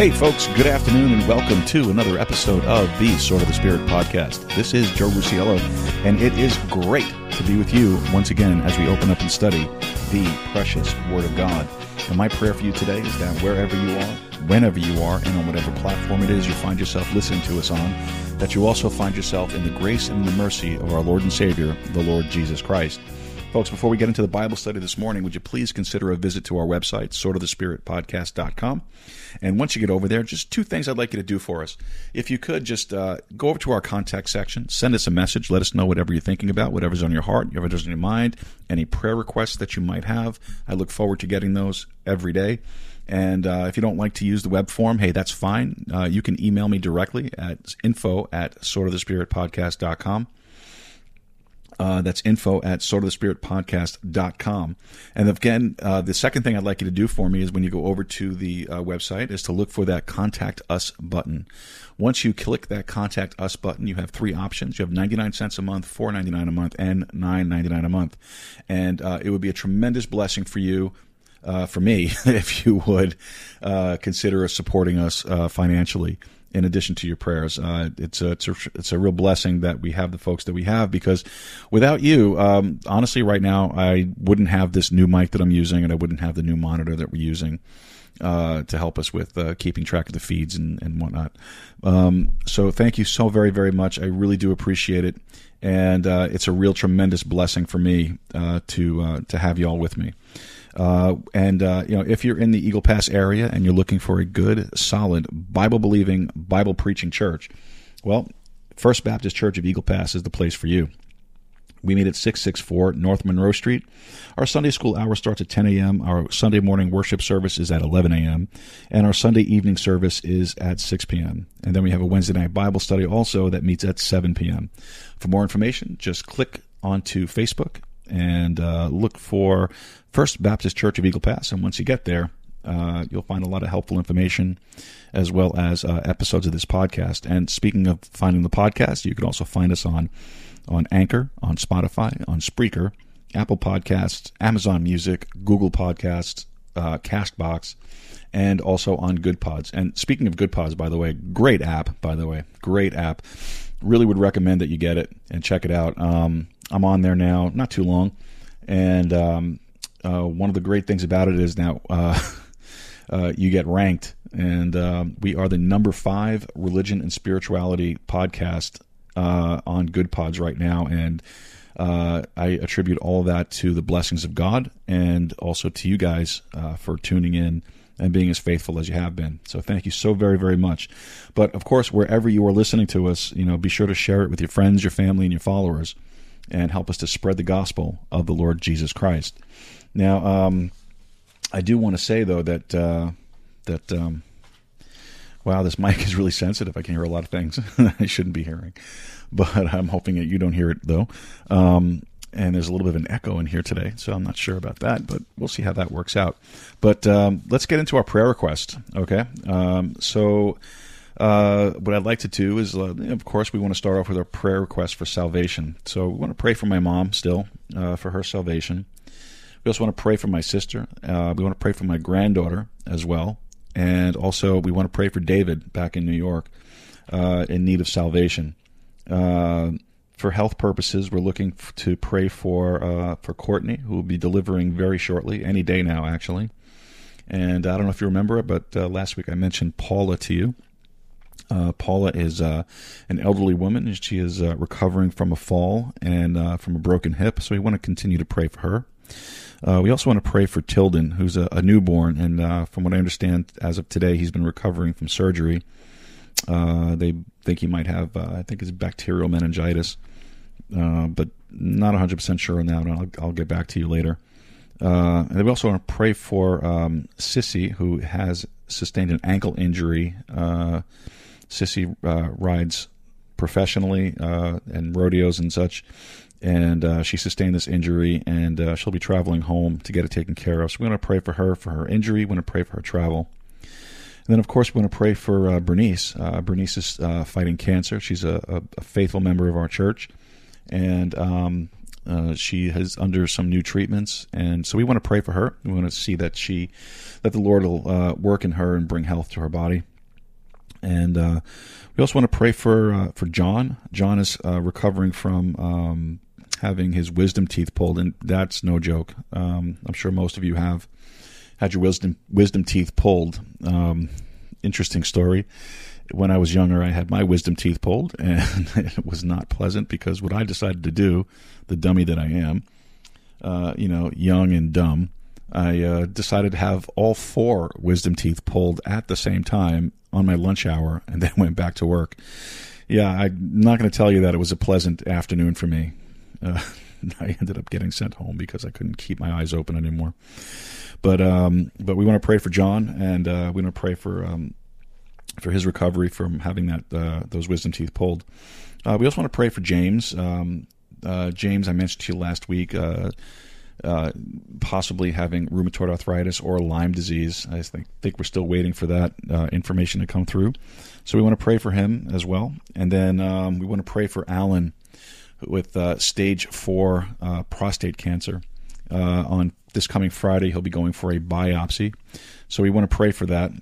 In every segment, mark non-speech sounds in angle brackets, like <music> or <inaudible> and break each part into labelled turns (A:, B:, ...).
A: Hey, folks, good afternoon and welcome to another episode of the Sword of the Spirit podcast. This is Joe Rusiello, and it is great to be with you once again as we open up and study the precious Word of God. And my prayer for you today is that wherever you are, whenever you are, and on whatever platform it is you find yourself listening to us on, that you also find yourself in the grace and the mercy of our Lord and Savior, the Lord Jesus Christ. Folks, before we get into the Bible study this morning, would you please consider a visit to our website, swordofthespiritpodcast.com. And once you get over there, just two things I'd like you to do for us. If you could, just uh, go over to our contact section, send us a message, let us know whatever you're thinking about, whatever's on your heart, whatever's on your mind, any prayer requests that you might have. I look forward to getting those every day. And uh, if you don't like to use the web form, hey, that's fine. Uh, you can email me directly at info at swordofthespiritpodcast.com. Uh, that's info at swordofthespiritpodcast.com. And again, uh, the second thing I'd like you to do for me is when you go over to the uh, website is to look for that contact us button. Once you click that contact us button, you have three options. You have 99 cents a month, 4.99 a month, and 9.99 a month. And uh, it would be a tremendous blessing for you uh, for me <laughs> if you would uh, consider supporting us financially in addition to your prayers. Uh, it's a, it's a it's a real blessing that we have the folks that we have because without you, um, honestly, right now I wouldn't have this new mic that I'm using, and I wouldn't have the new monitor that we're using. Uh, to help us with uh, keeping track of the feeds and, and whatnot. Um, so thank you so very, very much. I really do appreciate it. And uh, it's a real tremendous blessing for me uh, to uh, to have you all with me. Uh, and uh, you know, if you're in the Eagle Pass area and you're looking for a good, solid, Bible believing, Bible preaching church, well, First Baptist Church of Eagle Pass is the place for you. We meet at 664 North Monroe Street. Our Sunday school hour starts at 10 a.m. Our Sunday morning worship service is at 11 a.m. And our Sunday evening service is at 6 p.m. And then we have a Wednesday night Bible study also that meets at 7 p.m. For more information, just click onto Facebook and uh, look for First Baptist Church of Eagle Pass. And once you get there, uh, you'll find a lot of helpful information as well as uh, episodes of this podcast. And speaking of finding the podcast, you can also find us on on Anchor, on Spotify, on Spreaker, Apple Podcasts, Amazon Music, Google Podcasts, uh, Castbox, and also on Goodpods. And speaking of Goodpods, by the way, great app, by the way, great app. Really would recommend that you get it and check it out. Um, I'm on there now, not too long, and um, uh, one of the great things about it is now uh, <laughs> uh, you get ranked, and um, we are the number five religion and spirituality podcast uh, on Goodpods right now, and uh, I attribute all that to the blessings of God and also to you guys uh, for tuning in and being as faithful as you have been. So thank you so very, very much. But of course, wherever you are listening to us, you know, be sure to share it with your friends, your family, and your followers, and help us to spread the gospel of the Lord Jesus Christ. Now, um, I do want to say though that uh, that um, wow, this <laughs> mic is really sensitive. I can hear a lot of things <laughs> I shouldn't be hearing, but I'm hoping that you don't hear it though. Um, and there's a little bit of an echo in here today, so I'm not sure about that, but we'll see how that works out. But um, let's get into our prayer request, okay? Um, so. Uh, what I'd like to do is, uh, of course, we want to start off with our prayer request for salvation. So we want to pray for my mom still, uh, for her salvation. We also want to pray for my sister. Uh, we want to pray for my granddaughter as well. And also, we want to pray for David back in New York uh, in need of salvation. Uh, for health purposes, we're looking to pray for for Courtney, who will be delivering very shortly, any day now, actually. And I don't know if you remember it, but last week I mentioned Paula to you. Uh, Paula is uh, an elderly woman. She is uh, recovering from a fall and uh, from a broken hip, so we want to continue to pray for her. Uh, we also want to pray for Tilden, who's a, a newborn, and uh, from what I understand, as of today, he's been recovering from surgery. they think he might have, I think, it's bacterial meningitis, but not 100% sure on that. I'll, I'll get back to you later. Uh, and we also want to pray for um, Sissy, who has sustained an ankle injury. Uh, Sissy uh, rides professionally uh, and rodeos and such. And uh, she sustained this injury, and uh, she'll be traveling home to get it taken care of. So we want to pray for her for her injury. We want to pray for her travel. And then, of course, we want to pray for uh, Bernice. Uh, Bernice is fighting cancer. She's a, a, a, faithful member of our church, and um, uh, she is under some new treatments. And so we want to pray for her. We want to see that she, that the Lord will uh, work in her and bring health to her body. And uh, we also want to pray for for John. John is recovering from. Um, having his wisdom teeth pulled, and that's no joke. Um, I'm sure most of you have had your wisdom wisdom teeth pulled. Um, interesting story. When I was younger, I had my wisdom teeth pulled, <laughs> and it was not pleasant because what I decided to do, the dummy that I am, uh, you know, young and dumb, I uh, decided to have all four wisdom teeth pulled at the same time on my lunch hour, and then <laughs> went back to work. Yeah, I'm not going to tell you that it was a pleasant afternoon for me. Uh, <laughs> I ended up getting sent home because I couldn't keep my eyes open anymore. But um, but we want to pray for John, and uh, we want to pray for um, for his recovery from having that uh, those wisdom teeth pulled. Uh, we also want to pray for James. Um, uh, James, I mentioned to you last week, uh, uh, possibly having rheumatoid arthritis or Lyme disease. I think, think we're still waiting for that information to come through. So we want to pray for him as well, and then um, we want to pray for Alan with stage four prostate cancer. on this coming Friday, he'll be going for a biopsy. So we want to pray for that,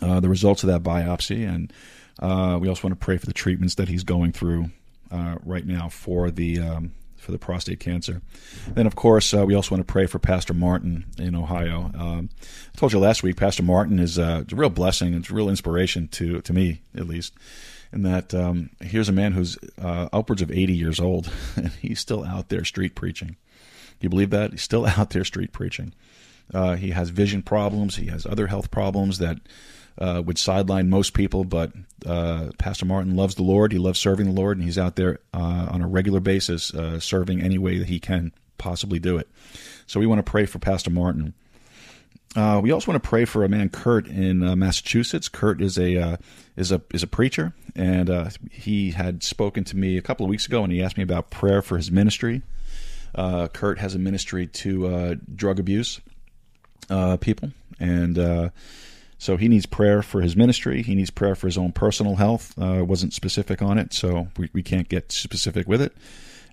A: uh, the results of that biopsy, and uh, we also want to pray for the treatments that he's going through uh, right now for the um, for the prostate cancer. Then, of course, uh, we also want to pray for Pastor Martin in Ohio. Um, I told you last week, Pastor Martin is uh, a real blessing. It's a real inspiration to to me, at least. In that, um, here's a man who's uh, upwards of 80 years old, <laughs> and he's still out there street preaching you believe that? He's still <laughs> out there street preaching. Uh, he has vision problems. He has other health problems that uh, would sideline most people. But uh, Pastor Martin loves the Lord. He loves serving the Lord, and he's out there uh, on a regular basis uh, serving any way that he can possibly do it. So we want to pray for Pastor Martin. Uh, we also want to pray for a man, Kurt, in Massachusetts. Kurt is a is a is a preacher, and he had spoken to me a couple of weeks ago, and he asked me about prayer for his ministry. Uh, Kurt has a ministry to uh, drug abuse uh, people, and uh, so he needs prayer for his ministry. He needs prayer for his own personal health. Uh, wasn't specific on it, so we, we can't get specific with it.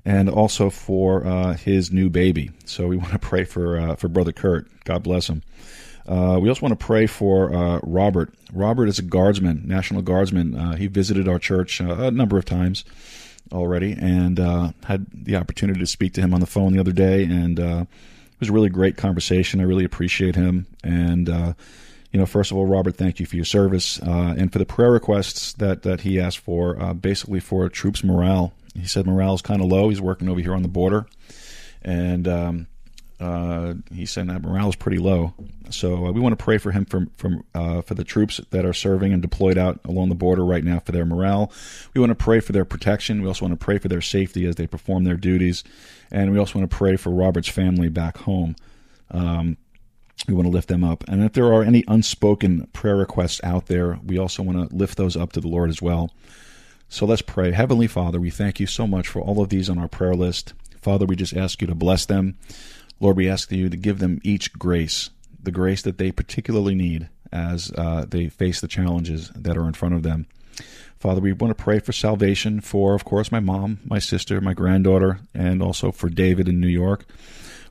A: And also for uh, his new baby. So we <laughs> want to pray for for brother Kurt. God bless him. we also want to pray for Robert. Robert is a guardsman, National Guardsman. he visited our church a number of times already, and uh, had the opportunity to speak to him on the phone the other day, and uh, it was a really great conversation. I really appreciate him, and uh, you know, first of all, Robert, thank you for your service uh, and for the prayer requests that that he asked for, uh, basically for troops' morale. He said morale is kind of low. He's working over here on the border, and um, uh, he said that morale is pretty low. So uh, we want to pray for him for from uh, for the troops that are serving and deployed out along the border right now for their morale. We want to pray for their protection. We also want to pray for their safety as they perform their duties, and we also want to pray for Robert's family back home. Um, we want to lift them up, and if there are any unspoken prayer requests out there, we also want to lift those up to the Lord as well. So let's pray. Heavenly Father, we thank you so much for all of these on our prayer list. Father, we just ask you to bless them. Lord, we ask you to give them each grace, the grace that they particularly need as uh, they face the challenges that are in front of them. Father, we want to pray for salvation for, of course, my mom, my sister, my granddaughter, and also for David in New York.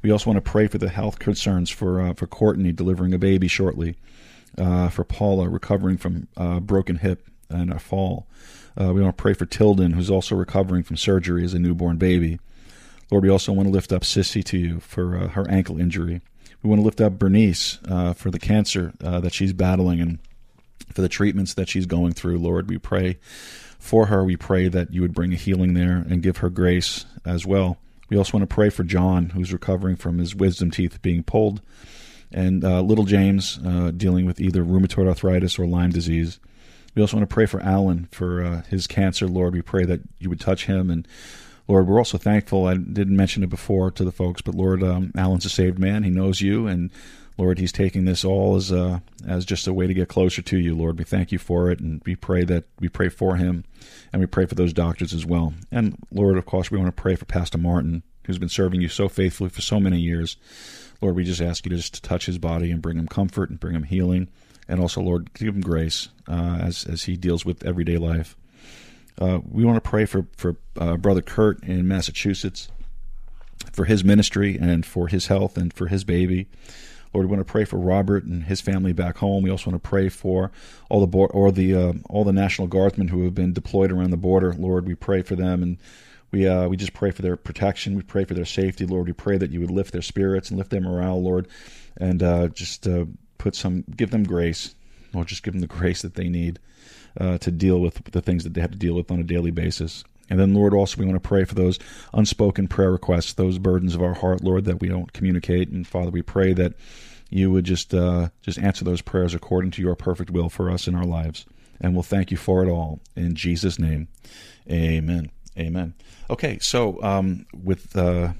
A: We also want to pray for the health concerns for uh, for Courtney delivering a baby shortly, uh, for Paula recovering from a uh, broken hip and a fall. Uh, we want to pray for Tilden, who's also recovering from surgery as a newborn baby. Lord, we also want to lift up Sissy to you for uh, her ankle injury. We want to lift up Bernice uh, for the cancer that she's battling and for the treatments that she's going through. Lord, we pray for her. We pray that you would bring a healing there and give her grace as well. We also want to pray for John, who's recovering from his wisdom teeth being pulled, and uh, little James uh, dealing with either rheumatoid arthritis or Lyme disease. We also want to pray for Alan for uh, his cancer. Lord, we pray that you would touch him and Lord, we're also thankful. I didn't mention it before to the folks, but Lord, um, Alan's a saved man. He knows you, and Lord, he's taking this all as a, as just a way to get closer to you. Lord, we thank you for it, and we pray that we pray for him, and we pray for those doctors as well. And Lord, of course, we want to pray for Pastor Martin, who's been serving you so faithfully for so many years. Lord, we just ask you to just to touch his body and bring him comfort and bring him healing, and also, Lord, give him grace uh, as as he deals with everyday life. Uh, we want to pray for for uh, brother Kurt in Massachusetts, for his ministry and for his health and for his baby. Lord, we want to pray for Robert and his family back home. We also want to pray for all the bo- or the uh, all the National Guardsmen who have been deployed around the border. Lord, we pray for them and we uh, we just pray for their protection. We pray for their safety, Lord. We pray that you would lift their spirits and lift their morale, Lord, and uh, just uh, put some give them grace. Lord, just give them the <laughs> grace that they need uh, to deal with the things that they have to deal with on a daily basis. And then, Lord, also we want to pray for those unspoken prayer requests, those burdens of our heart, Lord, that we don't communicate. And Father, we pray that you would just uh, just answer those prayers according to your perfect will for us in our lives. And we'll thank you for it all in Jesus' name. Amen. Amen. Okay, so um, with uh,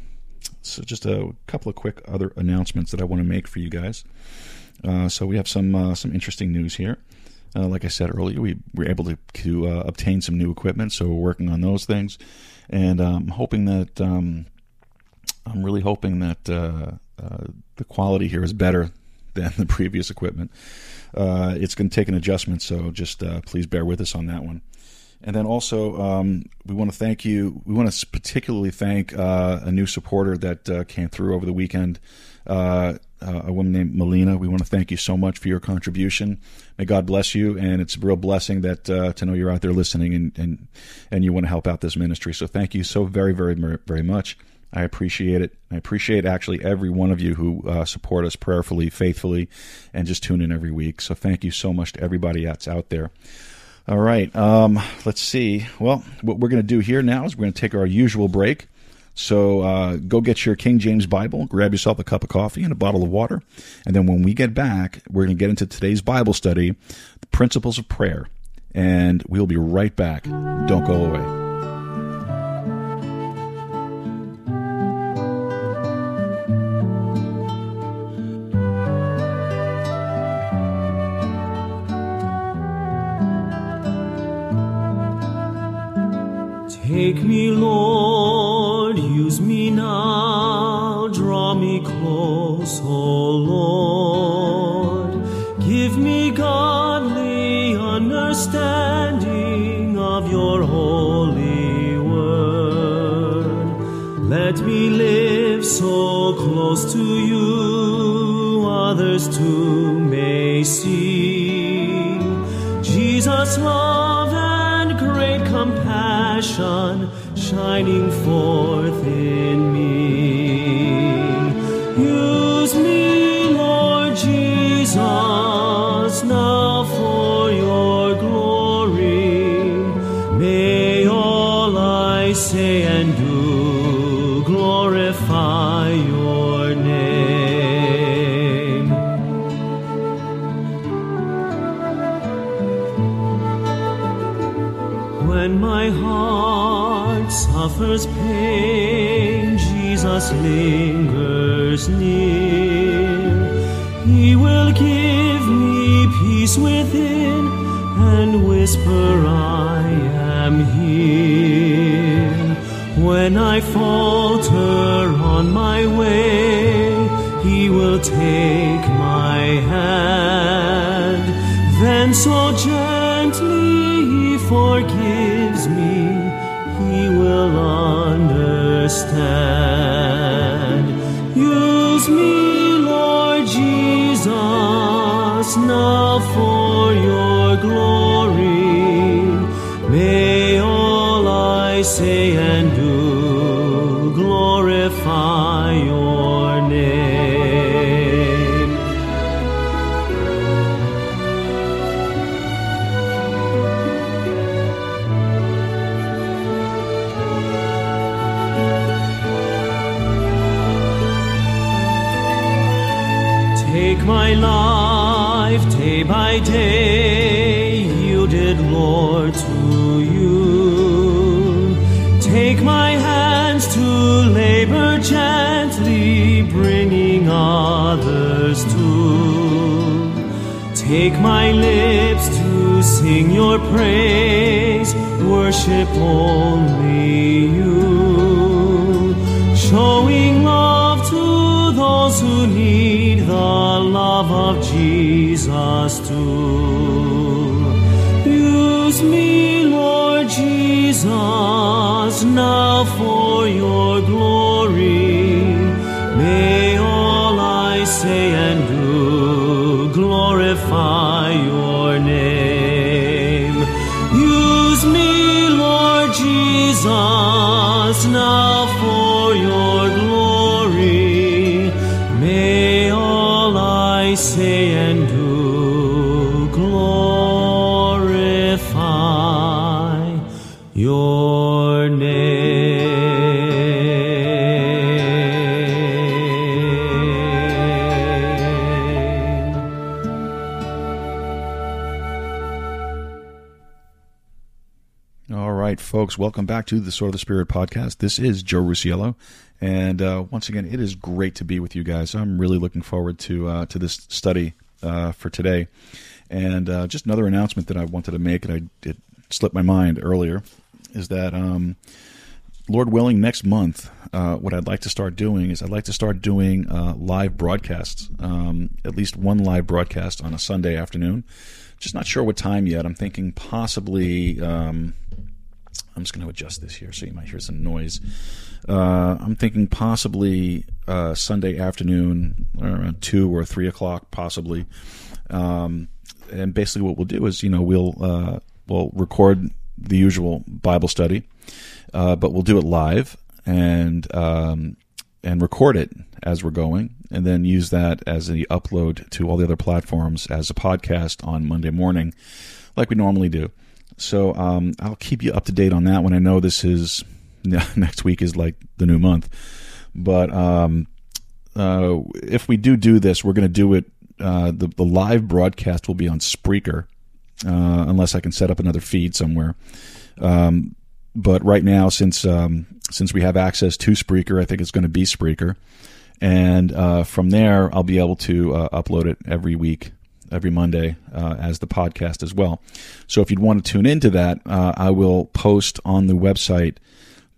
A: so just a couple of quick other announcements that I want to make for you guys. Uh, so we have some uh, some interesting news here. Uh, like I said earlier, we were able to, to uh, obtain some new equipment, so we're working on those things, and I'm um, hoping that um, I'm really hoping that uh, uh, the quality here is better <laughs> than the previous equipment. Uh, it's going to take an adjustment, so just uh, please bear with us on that one. And then also, um, we want to thank you. We want to particularly thank a new supporter that came through over the weekend, uh, a woman named Melina. We want to thank you so much for your contribution. May God bless you, and it's a real blessing that to know you're out there listening and, and and you want to help out this ministry. So thank you so very, very, very much. I appreciate it. I appreciate actually every one of you who uh, support us prayerfully, faithfully, and just tune in every week. So thank you so much to everybody that's out there. All right, um, let's see. Well, what we're going to do here now is we're going to take our usual break. So uh, go get your King James Bible, grab yourself a cup of coffee and a bottle of water, and then when we get back, we're going to get into today's Bible study, the principles of prayer, and we'll be right back. Don't go away.
B: So close to you, others too may see. Jesus, love and great compassion shining forth Lingers near. He will give me peace within and whisper, I am here. When I falter on my way, He will take my hand. Then so gently I say and do glorify your name. Take my life day by day, yielded Lord Take my lips to sing your praise, worship only you. Showing love to those who need the love of Jesus
A: folks, welcome back to the Sword of the Spirit podcast. This is Joe Rusiello, and uh, once again, it is great to be with you guys. I'm really looking forward to uh, to this study uh, for today, and uh, just another announcement that I wanted to make, and I it slipped my mind earlier, is that um, Lord willing, next month, uh, what I'd like to start doing is I'd like to start doing uh, live broadcasts, um, at least one live broadcast on a Sunday afternoon. Just not sure what time yet. I'm thinking possibly. Um, I'm just going to adjust this here so you might hear some noise. Uh, I'm thinking possibly uh, Sunday afternoon, around two or three o'clock, possibly. Um, and basically, what we'll do is, you know, we'll uh, we'll record the usual Bible study, uh, but we'll do it live and um, and record it as we're going, and then use that as the upload to all the other platforms as a podcast on Monday morning, like we normally do. So um, I'll keep you up to date on that when I know this is <laughs> next week is like the new month. But um, uh, if we do do this, we're going to do it. Uh, the the live broadcast will be on Spreaker, uh, unless I can set up another feed somewhere. Um, but right now, since um, since we have access to Spreaker, I think it's going to be Spreaker, and uh, from there I'll be able to uh, upload it every week, every Monday uh, as the podcast as well. So if you'd want to tune into that, uh, I will post on the website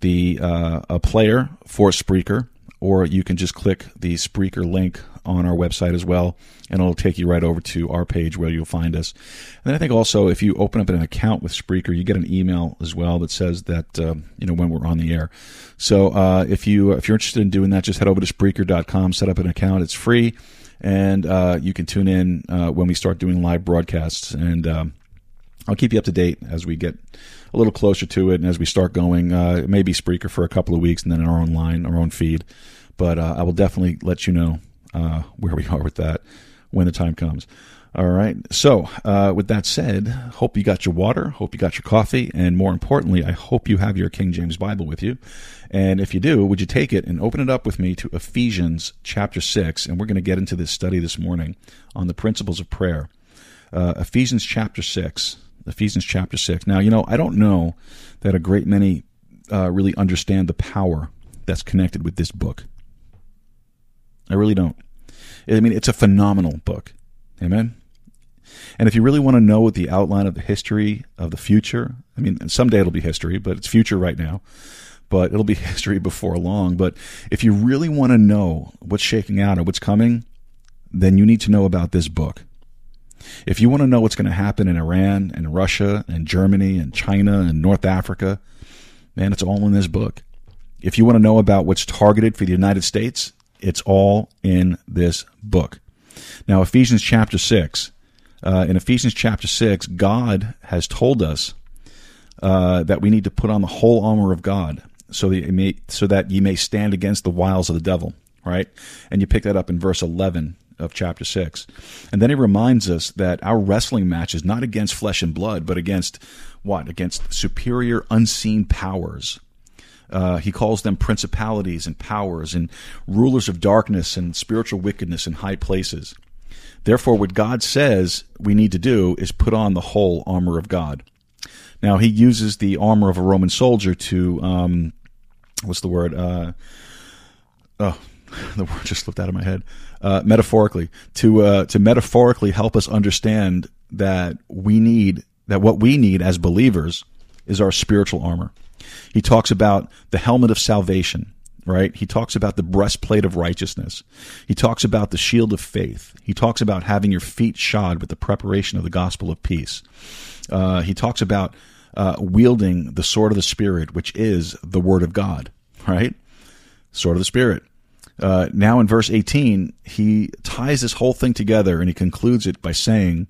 A: the uh, a player for Spreaker, or you can just click the Spreaker link on our website as well, and it'll take you right over to our page where you'll find us. And then I think also if you open up an account with Spreaker, you get an email as well that says that uh, you know when we're on the air. So uh, if you if you're interested in doing that, just head over to Spreaker.com, set up an account. It's free, and uh, you can tune in uh, when we start doing live broadcasts and. Um, I'll keep you up to date as we get a little closer to it and as we start going. Uh, it may be Spreaker for a couple of weeks and then our own line, our own feed. But uh, I will definitely let you know uh, where we are with that when the time comes. All right. So, uh, with that said, hope you got your water, hope you got your coffee, and more importantly, I hope you have your King James Bible with you. And if you do, would you take it and open it up with me to Ephesians chapter 6? And we're going to get into this study this morning on the principles of prayer. Uh, Ephesians chapter 6. Ephesians chapter 6. Now, you know, I don't know that a great many uh, really understand the power that's connected with this book. I really don't. I mean, it's a phenomenal book. Amen. And if you really want to know the outline of the history of the future, I mean, someday it'll be history, but it's future right now. But it'll be <laughs> history before long. But if you really want to know what's shaking out or what's coming, then you need to know about this book. If you want to know what's going to happen in Iran and Russia and Germany and China and North Africa, man, it's all in this book. If you want to know about what's targeted for the United States, it's all in this book. Now, Ephesians chapter 6. Uh, in Ephesians chapter 6, God has told us uh, that we need to put on the whole armor of God so that, you may, so that ye may stand against the wiles of the devil, right? And you pick that up in verse 11 of chapter 6. And then he reminds us that our wrestling match is not against flesh and blood, but against what? Against superior unseen powers. Uh, he calls them principalities and powers and rulers of darkness and spiritual wickedness in high places. Therefore, what God says we need to do is put on the whole armor of God. Now, he uses the armor of a Roman soldier to um, what's the word? Uh, oh, <laughs> the word just slipped out of my head. Uh, metaphorically, to uh, to metaphorically help us understand that we need that what we need as believers is our spiritual armor. He talks about the helmet of salvation, right? He talks about the breastplate of righteousness. He talks about the shield of faith. He talks about having your feet shod with the preparation of the gospel of peace. Uh, he talks about uh, wielding the sword of the Spirit, which is the Word of God, right? Sword of the Spirit. Uh, now in verse 18, he ties this whole thing together and he concludes it by saying,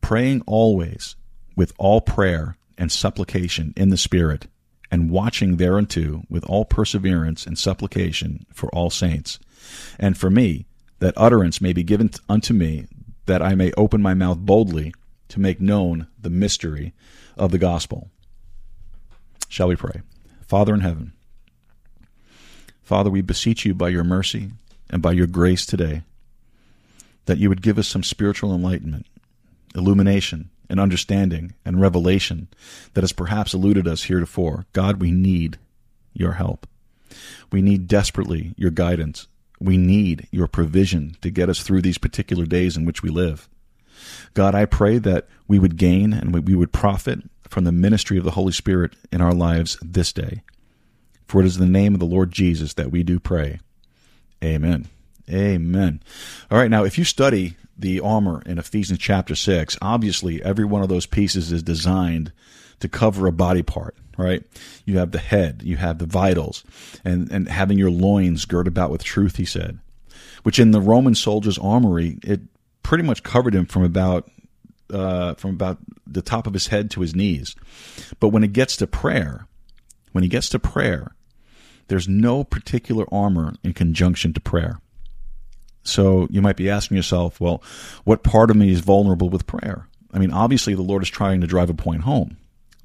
A: praying always with all prayer and supplication in the Spirit, and watching thereunto with all perseverance and supplication for all saints, and for me, that utterance may be given unto me, that I may open my mouth boldly to make known the mystery of the gospel. Shall we pray? Father in heaven, Father, we beseech you by your mercy and by your grace today that you would give us some spiritual enlightenment, illumination, and understanding and revelation that has perhaps eluded us heretofore. God, we need your help. We need desperately your guidance. We need your provision to get us through these particular days in which we live. God, I pray that we would gain and we would profit from the ministry of the Holy Spirit in our lives this day. For it is in the name of the Lord Jesus that we do pray. Amen. Amen. All right, now if you study the armor in Ephesians chapter 6, obviously every one of those pieces is designed to cover a body part, right? You have the head, you have the vitals, and, and having your loins girt about with truth, he said, which in the Roman soldier's armory, it pretty much covered him from about uh, from about the top of his head to his knees. But when it gets to prayer, when he gets to prayer, there's no particular armor in conjunction to prayer. So you might be asking yourself, well, what part of me is vulnerable with prayer? I mean, obviously the Lord is trying to drive a point home.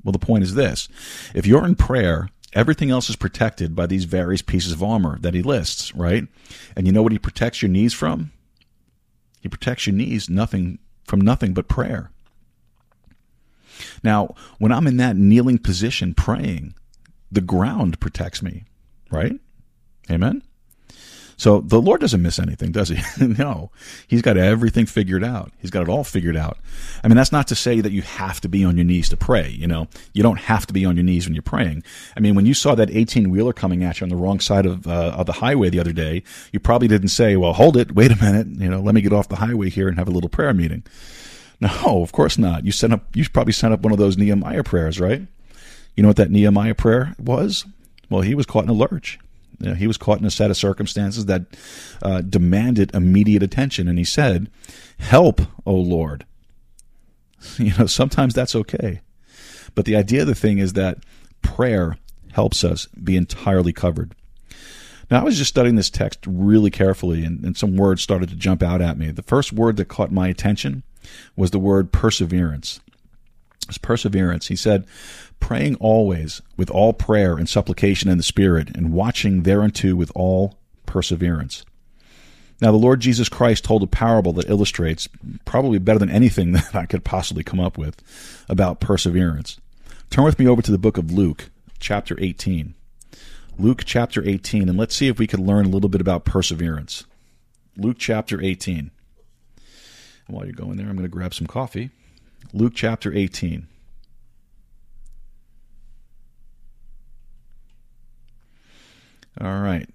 A: Well, the point is this. If you're in prayer, everything else is protected by these various pieces of armor that he lists, right? And you know what he protects your knees from? He protects your knees nothing from nothing but prayer. Now, when I'm in that kneeling position praying, the ground protects me, right? Amen. So the Lord doesn't miss anything, does he? <laughs> no. He's got everything figured out. He's got it all figured out. I mean, that's not to say that you have to be on your knees to pray, you know. You don't have to be on your knees when you're praying. I mean, when you saw that 18-wheeler coming at you on the wrong side of uh, of the highway the other day, you probably didn't say, "Well, hold it. Wait a minute. You know, let me get off the highway here and have a little prayer meeting." No, of course not. You sent up you probably sent up one of those Nehemiah prayers, right? You know what that Nehemiah prayer was? Well, he was caught in a lurch. You know, he was caught in a set of circumstances that uh, demanded immediate attention, and he said, "Help, O Lord." <laughs> You know, sometimes that's okay, but the idea of the thing is that prayer helps us be entirely covered. Now, I was just studying this text really carefully, and, and some words started to jump out at me. The first word that caught my attention was the word perseverance. It's perseverance. He said, praying always with all prayer and supplication in the Spirit, and watching thereunto with all perseverance. Now, the Lord Jesus Christ told a parable that illustrates, probably better than anything <laughs> that I could possibly come up with, about perseverance. Turn with me over to the book of Luke, chapter 18. Luke chapter 18, and let's see if we can learn a little bit about perseverance. Luke chapter 18. And while you're going there, I'm going to grab some coffee. Luke chapter 18. All right.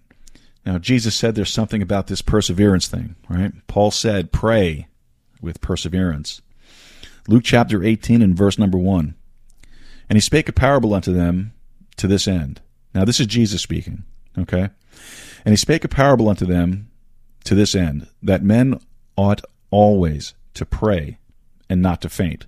A: Now, Jesus said there's something about this perseverance thing, right? Paul said, pray with perseverance. Luke chapter 18 and verse number 1. And he spake a parable unto them to this end. Now, this is Jesus speaking, okay? And he spake a parable unto them to this end, that men ought always to pray and not to faint.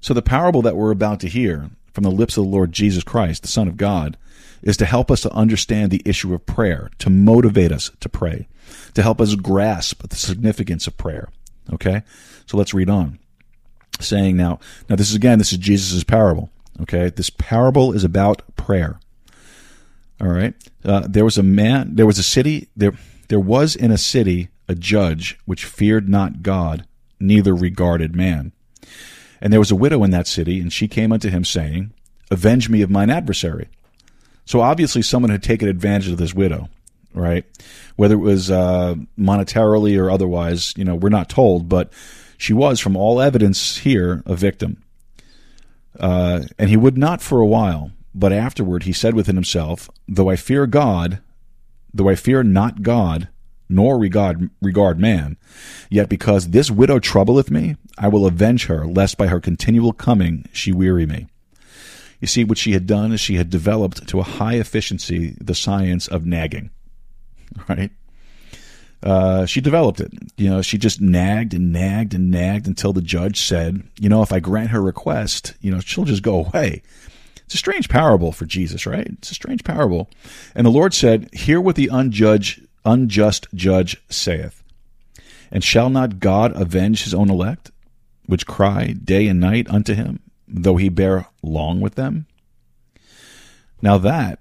A: So, the parable that we're about to hear from the lips of the Lord Jesus Christ, the Son of God, is to help us to understand the issue of prayer, to motivate us to pray, to help us grasp the significance of prayer. Okay? So let's read on. Saying now, now this is again, this is Jesus' parable. Okay? This parable is about prayer. All right? Uh, there was a man, there was a city, there, there was in a city a judge which feared not God, neither regarded man. And there was a widow in that city, and she came unto him, saying, Avenge me of mine adversary. So obviously, someone had taken advantage of this widow, right? Whether it was uh, monetarily or otherwise, you know, we're not told, but she was, from all evidence here, a victim. Uh, and he would not for a while, but afterward he said within himself, Though I fear God, though I fear not God, nor regard regard man, yet because this widow troubleth me, I will avenge her, lest by her continual coming she weary me. You see, what she had done is she had developed to a high efficiency the science of nagging, <laughs> right? Uh, she developed it. You know, she just nagged and nagged and nagged until the judge said, you know, if I grant her request, you know, she'll just go away. It's a strange parable for Jesus, right? It's a strange parable. And the Lord said, Hear what the unjudged, unjust judge saith. And shall not God avenge his own elect, which cry day and night unto him, though he bear long with them? Now that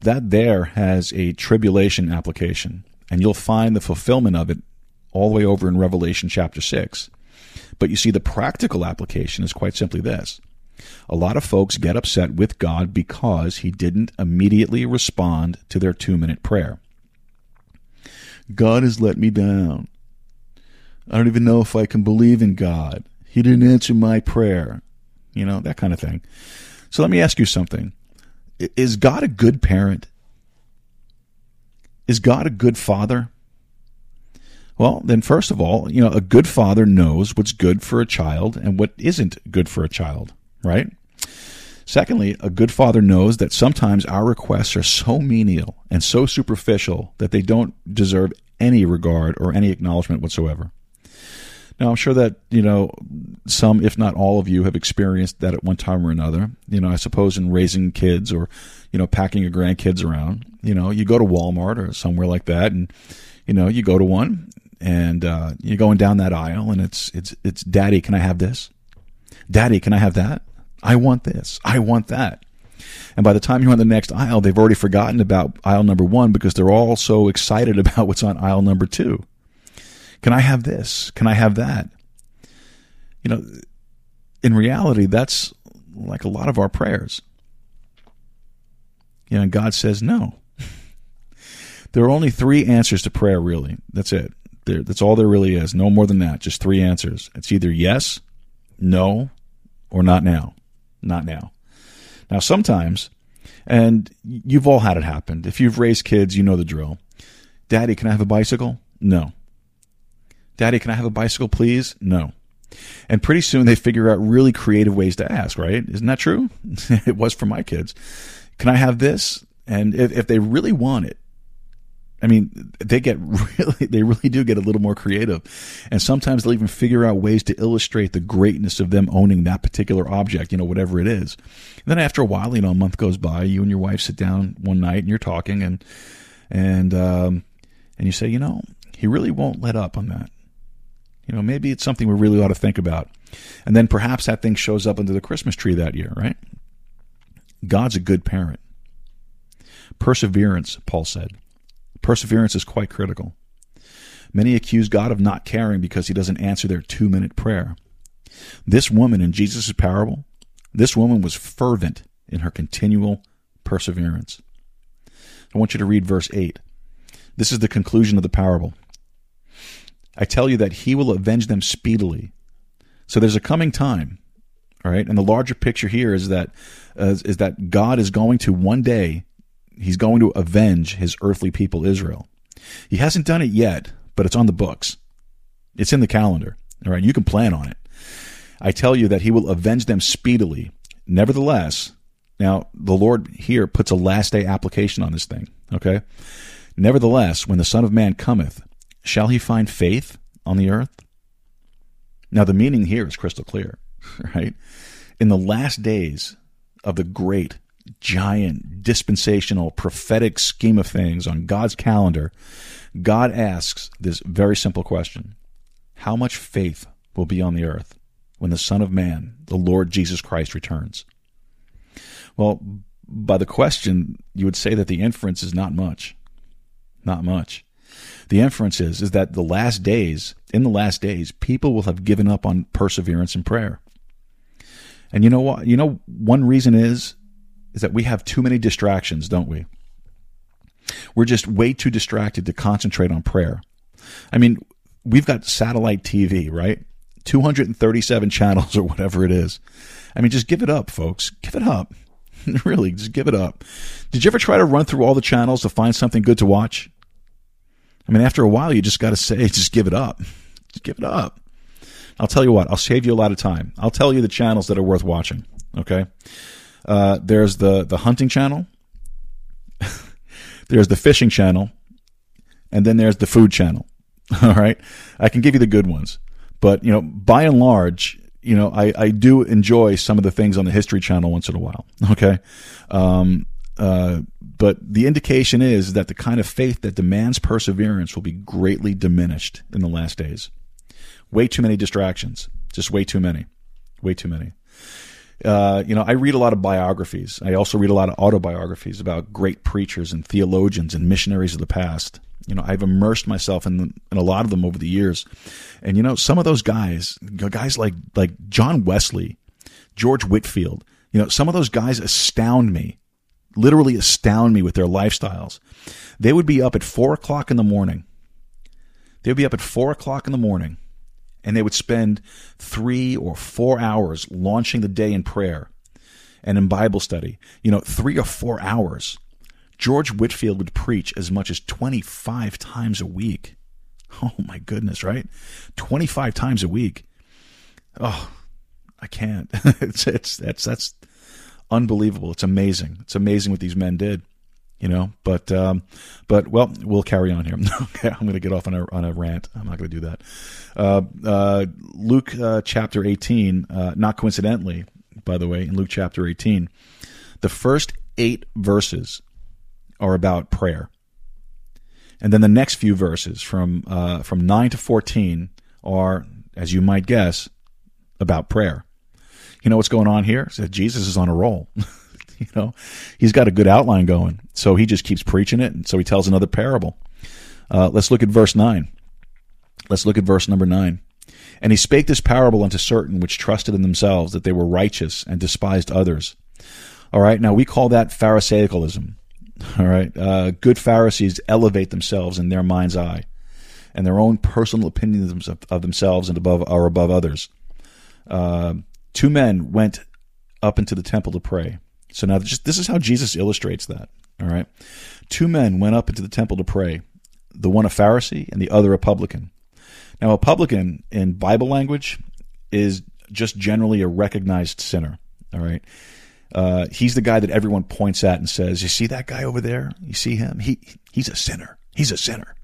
A: that there has a tribulation application, and you'll find the fulfillment of it all the way over in Revelation chapter 6. But you see, the practical application is quite simply this. A lot of folks get upset with God because he didn't immediately respond to their two minute prayer. God has let me down. I don't even know if I can believe in God. He didn't answer my prayer. You know, that kind of thing. So let me ask you something. Is God a good parent? Is God a good father? Well, then, first of all, you know, a good father knows what's good for a child and what isn't good for a child, right? Secondly, a good father knows that sometimes our requests are so menial and so superficial that they don't deserve any regard or any acknowledgement whatsoever. Now, I'm sure that, you know, some, if not all of you, have experienced that at one time or another. You know, I suppose in raising kids or, you know, packing your grandkids around. You know, you go to Walmart or somewhere like that and, you know, you go to one and uh, you're going down that aisle and it's, it's, it's, Daddy, can I have this? Daddy, can I have that? I want this. I want that. And by the time you're on the next aisle, they've already forgotten about aisle number one because they're all so excited <laughs> about what's on aisle number two. Can I have this? Can I have that? You know, in reality, that's like a lot of our prayers. You know, God says no. <laughs> there are only three answers to prayer, really. That's it. There, that's all there really is. No more than that. Just three answers. It's either yes, no, or not now. Not now. Now, sometimes, and you've all had it happen. If you've raised kids, you know the drill. Daddy, can I have a bicycle? No. Daddy, can I have a bicycle, please? No. And pretty soon they figure out really creative ways to ask, right? Isn't that true? <laughs> it was for my kids. Can I have this? And if, if they really want it, I mean, they get <laughs> really, they really do get a little more creative. And sometimes they'll even figure out ways to illustrate the greatness of them owning that particular object, you know, whatever it is. And then after a while, you know, a month goes by, you and your wife sit down one night and you're talking and, and, um, and you say, you know, he really won't let up on that. You know, maybe it's something we really ought to think about. And then perhaps that thing shows up under the Christmas tree that year, right? God's a good parent. Perseverance, Paul said. Perseverance is quite critical. Many accuse God of not caring because he doesn't answer their two minute prayer. This woman in Jesus' parable, this woman was fervent in her continual perseverance. I want you to read verse 8. This is the conclusion of the parable. I tell you that he will avenge them speedily. So there's a coming time, all right? And the larger picture here is that uh, is that God is going to one day he's going to avenge his earthly people Israel. He hasn't done it yet, but it's on the books. It's in the calendar. All right, you can plan on it. I tell you that he will avenge them speedily. Nevertheless, now the Lord here puts a last day application on this thing, okay? Nevertheless, when the Son of Man cometh, Shall he find faith on the earth? Now, the meaning here is crystal clear, <laughs> right? In the last days of the great, giant, dispensational, prophetic scheme of things on God's calendar, God asks this very simple question How much faith will be on the earth when the Son of Man, the Lord Jesus Christ, returns? Well, by the question, you would say that the inference is not much. Not much. The inference is, is that the last days, in the last days, people will have given up on perseverance and prayer. And you know what? You know, one reason is, is that we have too many distractions, don't we? We're just way too distracted to concentrate on prayer. I mean, we've got satellite TV, right? 237 channels or whatever it is. I mean, just give it up, folks. Give it up. <laughs> really, just give it up. Did you ever try to run through all the channels to find something good to watch? I mean, after a while, you just got to say, <laughs> just give it up. Just give it up. I'll tell you what, I'll save you a lot of time. I'll tell you the channels that are worth watching. Okay. Uh, there's the, the hunting channel. <laughs> there's the fishing channel. And then there's the food channel. <laughs> All right. I can give you the good ones. But, you know, by and large, you know, I, I do enjoy some of the things on the History Channel once in a while. Okay. Um, uh, but the indication is that the kind of faith that demands perseverance will be greatly diminished in the last days. Way too many distractions. Just way too many. Way too many. Uh, you know, I read a lot of biographies. I also read a lot of autobiographies about great preachers and theologians and missionaries of the past. You know, I've immersed myself in, in a lot of them over the years, and you know, some of those guys, guys like like John Wesley, George Whitefield. you know, some of those guys astound me, literally astound me with their lifestyles. They would be up at four o'clock in the morning. They would be up at four o'clock in the morning, and they would spend three or four hours launching the day in prayer and in Bible study. You know, three or four hours George Whitefield would preach as much as 25 times a week. Oh my goodness, right? 25 times a week. Oh, I can't. <laughs> it's it's that's that's unbelievable. It's amazing. It's amazing what these men did, you know. But um, but well, we'll carry on here. <laughs> okay, I'm going to get off on a on a rant. I'm not going to do that. Uh, uh, Luke uh, chapter 18. Uh, not coincidentally, by the way, in Luke chapter 18, the first eight verses are about prayer. And then the next few verses from uh, from nine to fourteen are, as you might guess, about prayer. You know what's going on here? So Jesus is on a roll. <laughs> you know, he's got a good outline going, so he just keeps preaching it, and so he tells another parable. Uh, let's look at verse nine. Let's look at verse number nine. And he spake this parable unto certain which trusted in themselves that they were righteous and despised others. All right, now we call that Pharisaicalism. All right. Uh, good Pharisees elevate themselves in their mind's eye and their own personal opinions of, of themselves and above are above others. Uh, two men went up into the temple to pray. So now just, this is how Jesus illustrates that. All right. Two men went up into the temple to pray, the one a Pharisee and the other a publican. Now, a publican in Bible language is just generally a recognized sinner. All right. Uh, he's the guy that everyone points at and says, "You see that guy over there? You see him? He he's a sinner. He's a sinner."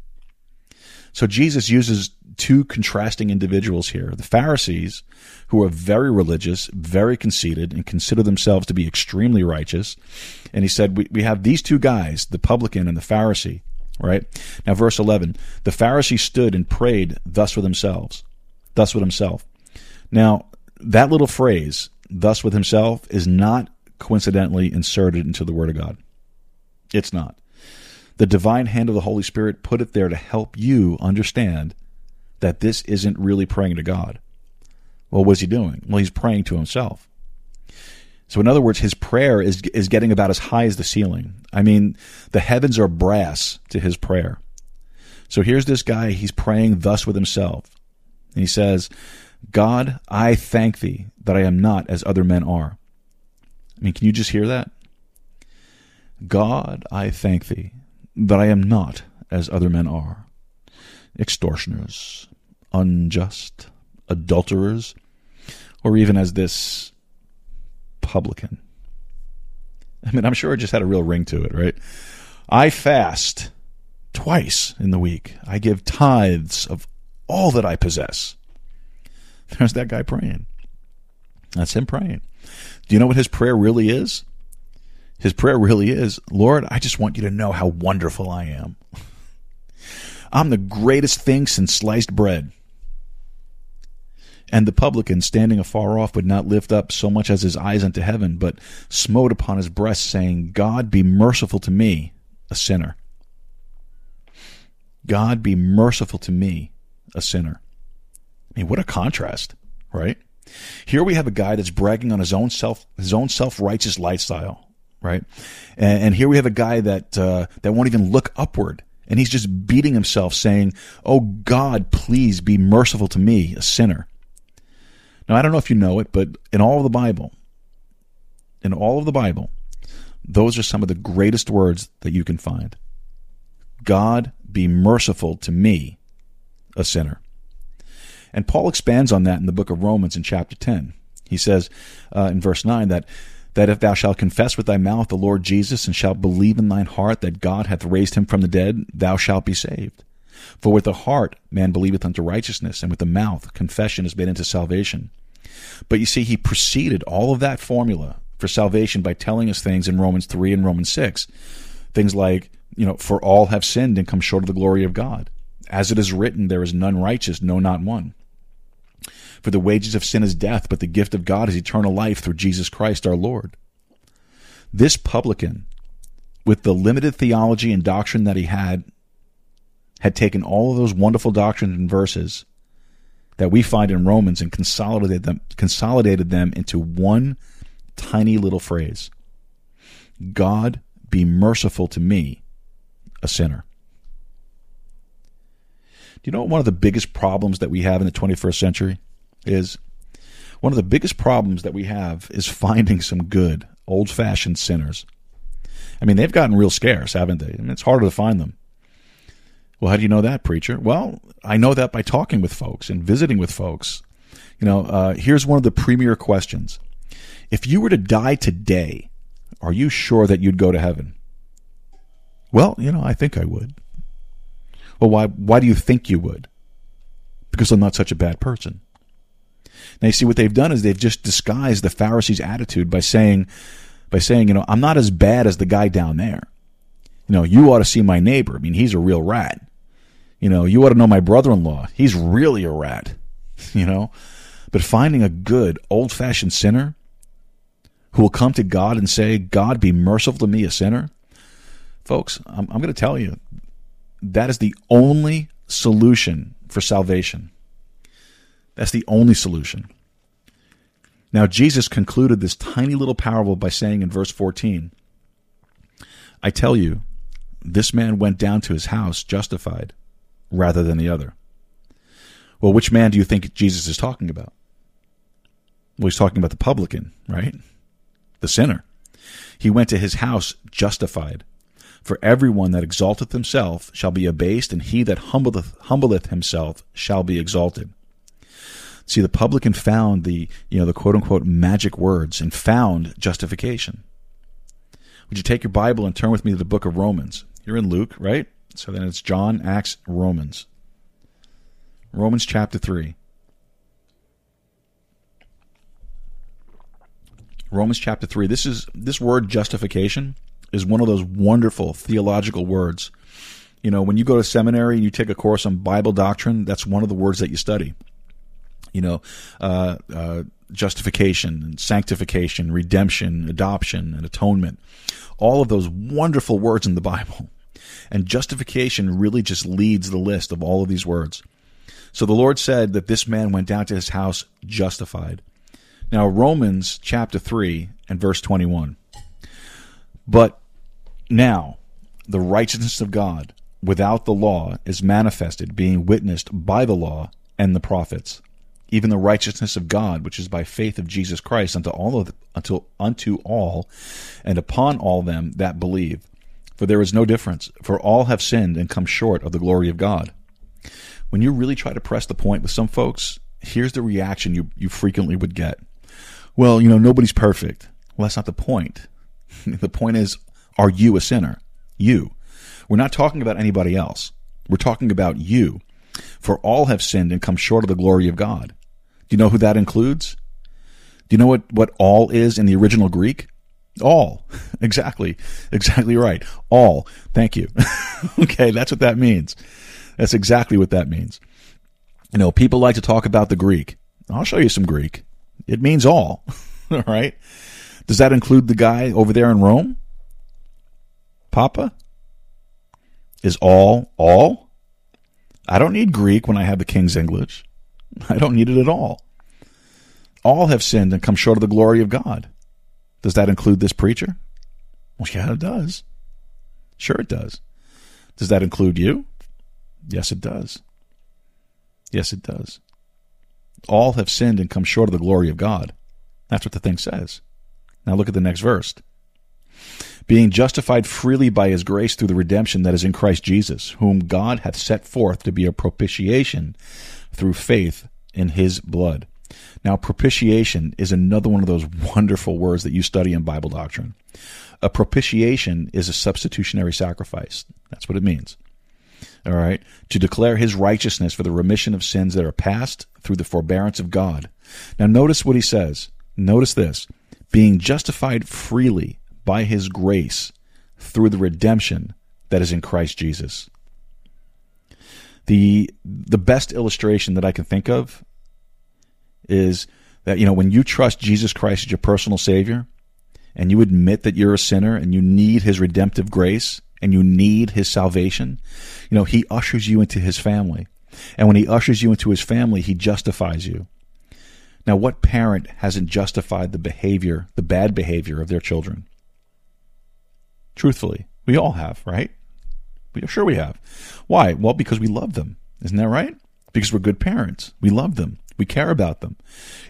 A: So Jesus uses two contrasting individuals here: the Pharisees, who are very religious, very conceited, and consider themselves to be extremely righteous. And he said, "We we have these two guys, the publican and the Pharisee." Right now, verse eleven: the Pharisee stood and prayed thus with themselves, thus with himself. Now, that little phrase, thus with himself, is not coincidentally inserted into the Word of God. It's not. The divine hand of the Holy Spirit put it there to help you understand that this isn't really praying to God. Well, what's he doing? Well, he's praying to himself. So, in other words, his prayer is, is getting about as high as the ceiling. I mean, the heavens are brass to his prayer. So here's this guy, he's praying thus with himself. And he says, God, I thank thee that I am not as other men are. I mean, can you just hear that? God, I thank thee that I am not as other men are extortioners, unjust, adulterers, or even as this publican. I mean, I'm sure it just had a real ring to it, right? I fast twice in the week. I give tithes of all that I possess. There's that guy praying. That's him praying. Do you know what his prayer really is? His prayer really is, Lord, I just want you to know how wonderful I am. I'm the greatest thing since sliced bread. And the publican, standing afar off, would not lift up so much as his eyes unto heaven, but smote upon his breast, saying, God be merciful to me, a sinner. God be merciful to me, a sinner. I mean, what a contrast, right? Here we have a guy that's bragging on his own self his own self-righteous lifestyle, right? And, and here we have a guy that uh, that won't even look upward, and he's just beating himself, saying, "Oh God, please be merciful to me, a sinner." Now I don't know if you know it, but in all of the Bible, in all of the Bible, those are some of the greatest words that you can find. God, be merciful to me, a sinner. And Paul expands on that in the book of Romans in chapter 10. He says uh, in verse 9 that that if thou shalt confess with thy mouth the Lord Jesus and shalt believe in thine heart that God hath raised him from the dead, thou shalt be saved. For with the heart man believeth unto righteousness, and with the mouth confession is made unto salvation. But you see, he preceded all of that formula for salvation by telling us things in Romans 3 and Romans 6. Things like, you know, for all have sinned and come short of the glory of God. As it is written, there is none righteous, no, not one. For the wages of sin is death, but the gift of God is eternal life through Jesus Christ our Lord. This publican, with the limited theology and doctrine that he had, had taken all of those wonderful doctrines and verses that we find in Romans and consolidated them, consolidated them into one tiny little phrase God be merciful to me, a sinner. Do you know what one of the biggest problems that we have in the 21st century? Is one of the biggest problems that we have is finding some good old fashioned sinners. I mean, they've gotten real scarce, haven't they? I mean, it's harder to find them. Well, how do you know that, preacher? Well, I know that by talking with folks and visiting with folks. You know, uh, here's one of the premier questions: If you were to die today, are you sure that you'd go to heaven? Well, you know, I think I would. Well, why? Why do you think you would? Because I'm not such a bad person. Now you see what they've done is they've just disguised the Pharisees' attitude by saying, by saying, you know, I'm not as bad as the guy down there. You know, you ought to see my neighbor. I mean, he's a real rat. You know, you ought to know my brother-in-law. He's really a rat. <laughs> You know, but finding a good old-fashioned sinner who will come to God and say, God, be merciful to me, a sinner. Folks, I'm, I'm going to tell you, that is the only solution for salvation. That's the only solution. Now, Jesus concluded this tiny little parable by saying in verse 14, I tell you, this man went down to his house justified rather than the other. Well, which man do you think Jesus is talking about? Well, he's talking about the publican, right? The sinner. He went to his house justified. For everyone that exalteth himself shall be abased, and he that humbleth, humbleth himself shall be exalted. See, the publican found the, you know, the quote unquote magic words and found justification. Would you take your Bible and turn with me to the book of Romans? You're in Luke, right? So then it's John, Acts, Romans. Romans chapter 3. Romans chapter 3. This is this word justification is one of those wonderful theological words. You know, when you go to seminary and you take a course on Bible doctrine, that's one of the words that you study you know, uh, uh, justification and sanctification, redemption, adoption, and atonement. All of those wonderful words in the Bible. And justification really just leads the list of all of these words. So the Lord said that this man went down to his house justified. Now, Romans chapter 3 and verse 21. But now, the righteousness of God without the law is manifested, being witnessed by the law and the prophets even the righteousness of God, which is by faith of Jesus Christ unto all of unto unto all, and upon all them that believe. For there is no difference, for all have sinned and come short of the glory of God. When you really try to press the point with some folks, here's the reaction you, you frequently would get. Well, you know, nobody's perfect. Well, that's not the point. <laughs> the point is, are you a sinner? You. We're not talking about anybody else. We're talking about you. For all have sinned and come short of the glory of God. You know who that includes? Do you know what, what all is in the original Greek? All. <laughs> Exactly. Exactly right. All. Thank you. <laughs> okay, that's what that means. That's exactly what that means. You know, people like to talk about the Greek. I'll show you some Greek. It means all. <laughs> all right. Does that include the guy over there in Rome? Papa? Is all all? I don't need Greek when I have the King's English. I don't need it at all. All have sinned and come short of the glory of God. Does that include this preacher? Well, yeah, it does. Sure, it does. Does that include you? Yes, it does. Yes, it does. All have sinned and come short of the glory of God. That's what the thing says. Now look at the next verse. Being justified freely by his grace through the redemption that is in Christ Jesus, whom God hath set forth to be a propitiation through faith in his blood. Now, propitiation is another one of those wonderful words that you study in Bible doctrine. A propitiation is a substitutionary sacrifice. That's what it means. All right. To declare his righteousness for the remission of sins that are past through the forbearance of God. Now, notice what he says. Notice this being justified freely by his grace through the redemption that is in Christ Jesus. The the best illustration that I can think of is that you know when you trust Jesus Christ as your personal savior and you admit that you're a sinner and you need his redemptive grace and you need his salvation, you know, he ushers you into his family. And when he ushers you into his family, he justifies you. Now, what parent hasn't justified the behavior, the bad behavior of their children? Truthfully, we all have, right? We are sure we have. Why? Well, because we love them. Isn't that right? Because we're good parents. We love them. We care about them.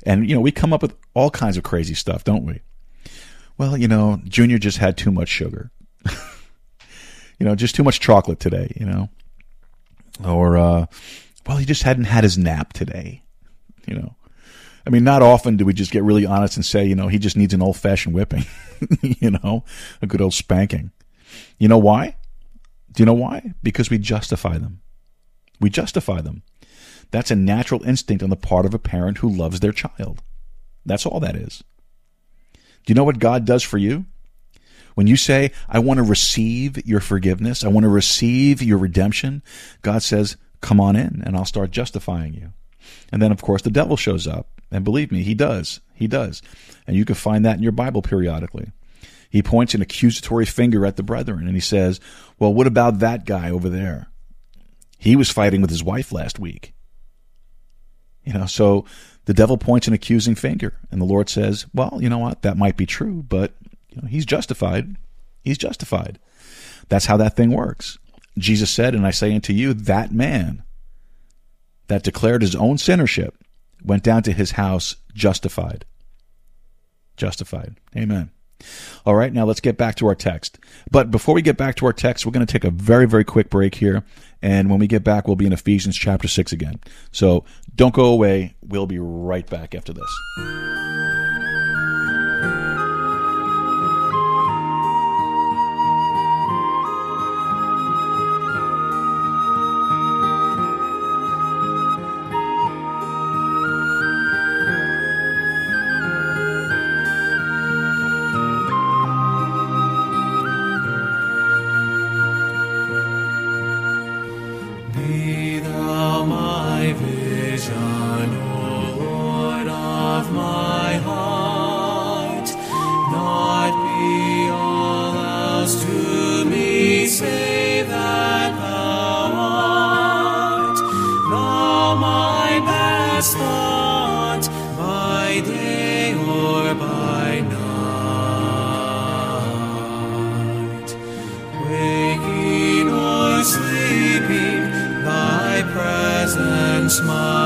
A: And you know, we come up with all kinds of crazy stuff, don't we? Well, you know, Junior just had too much sugar. <laughs> you know, just too much chocolate today, you know. Or uh well, he just hadn't had his nap today. You know. I mean, not often do we just get really honest and say, you know, he just needs an old fashioned whipping, <laughs> you know, a good old spanking. You know why? Do you know why? Because we justify them. We justify them. That's a natural instinct on the part of a parent who loves their child. That's all that is. Do you know what God does for you? When you say, I want to receive your forgiveness, I want to receive your redemption, God says, Come on in and I'll start justifying you. And then, of course, the devil shows up. And believe me, he does. He does. And you can find that in your Bible periodically. He points an accusatory finger at the brethren and he says, Well, what about that guy over there? He was fighting with his wife last week. You know, so the devil points an accusing finger, and the Lord says, Well, you know what? That might be true, but you know, he's justified. He's justified. That's how that thing works. Jesus said, And I say unto you, that man that declared his own sinnership went down to his house justified. Justified. Amen. All right, now let's get back to our text. But before we get back to our text, we're going to take a very, very quick break here. And when we get back, we'll be in Ephesians chapter 6 again. So don't go away. We'll be right back after this.
B: Be thou my vision, O Lord of my heart. Not be all else to me, save that thou art. Thou my best presence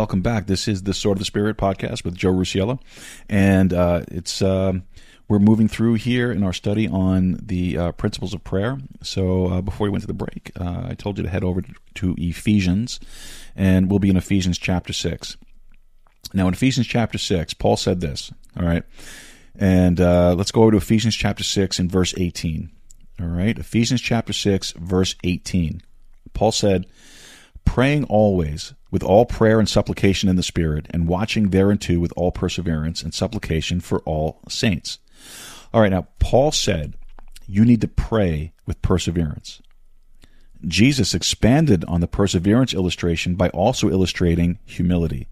A: welcome back. This is the Sword of the Spirit podcast with Joe Rusiello, and uh, it's um, we're moving through here in our study on the uh, principles of prayer. So uh, before we went to the break, uh, I told you to head over to Ephesians, and we'll be in Ephesians chapter six. Now, in Ephesians chapter six, Paul said this. All right, and uh, let's go over to Ephesians chapter six and verse eighteen. All right, Ephesians chapter six, verse eighteen. Paul said praying always with all prayer and supplication in the Spirit, and watching thereunto with all perseverance and supplication for all saints. All right, now, Paul said you need to pray with perseverance. Jesus expanded on the perseverance illustration by also illustrating humility.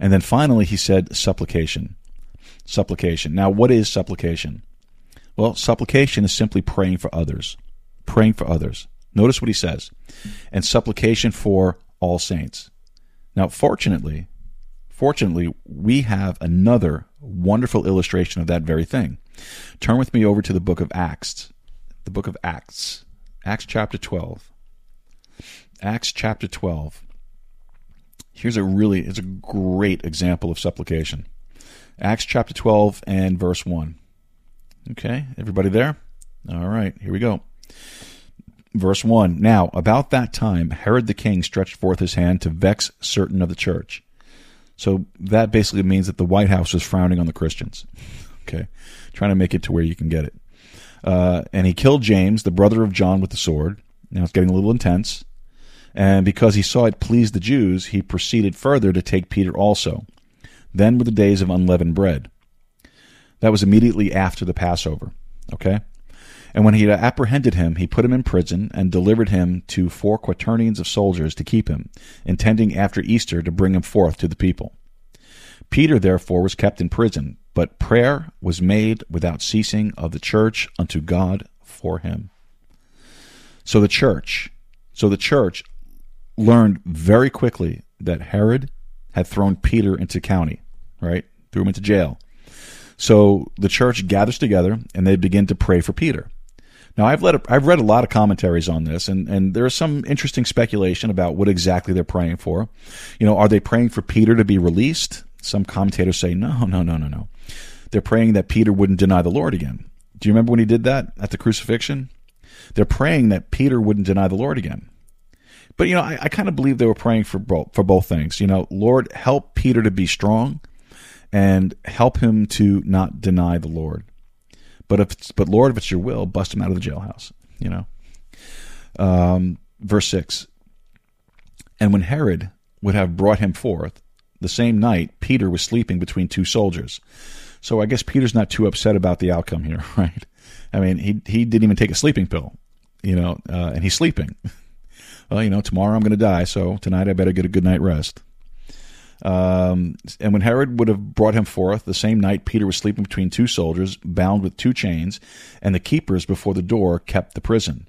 A: And then finally, he said supplication. Supplication. Now, what is supplication? Well, supplication is simply praying for others. Praying for others. Notice what he says. And supplication for all saints. Now, fortunately, fortunately, we have another wonderful illustration of that very thing. Turn with me over to the book of Acts. The book of Acts. Acts chapter 12. Acts chapter 12. Here's a really, it's a great example of supplication. Acts chapter 12 and verse 1. Okay, everybody there? All right, here we go. Verse 1 Now, about that time, Herod the king stretched forth his hand to vex certain of the church. So that basically means that the White House was frowning on the Christians. <laughs> Okay, trying to make it to where you can get it. Uh, and he killed James, the brother of John, with the sword. Now it's getting a little intense. And because he saw it pleased the Jews, he proceeded further to take Peter also. Then were the days of unleavened bread. That was immediately after the Passover. Okay? And when he had apprehended him, he put him in prison and delivered him to four quaternions of soldiers to keep him, intending after Easter to bring him forth to the people. Peter therefore was kept in prison, but prayer was made without ceasing of the church unto God for him. So the church, so the church learned very quickly that Herod had thrown Peter into county, right? Threw him into jail. So the church gathers together and they begin to pray for Peter. Now I've read I've read a lot of commentaries on this, and and there is some interesting speculation about what exactly they're praying for. You know, are they praying for Peter to be released? Some commentators say no, no, no, no, no. They're praying that Peter wouldn't deny the Lord again. Do you remember when he did that at the crucifixion? They're praying that Peter wouldn't deny the Lord again. But you know, I, I kind of believe they were praying for both for both things. You know, Lord, help Peter to be strong, and help him to not deny the Lord. But if but Lord, if it's your will, bust him out of the jailhouse. You know. Um, verse six. And when Herod would have brought him forth, the same night Peter was sleeping between two soldiers. So I guess Peter's not too upset about the outcome here, <laughs> right? I mean, he he didn't even take a sleeping pill, you know, uh, and he's sleeping. <laughs> well, you know, tomorrow I'm going to die, so tonight I better get a good night rest. Um, and when Herod would have brought him forth, the same night Peter was sleeping between two soldiers, bound with two chains, and the keepers before the door kept the prison.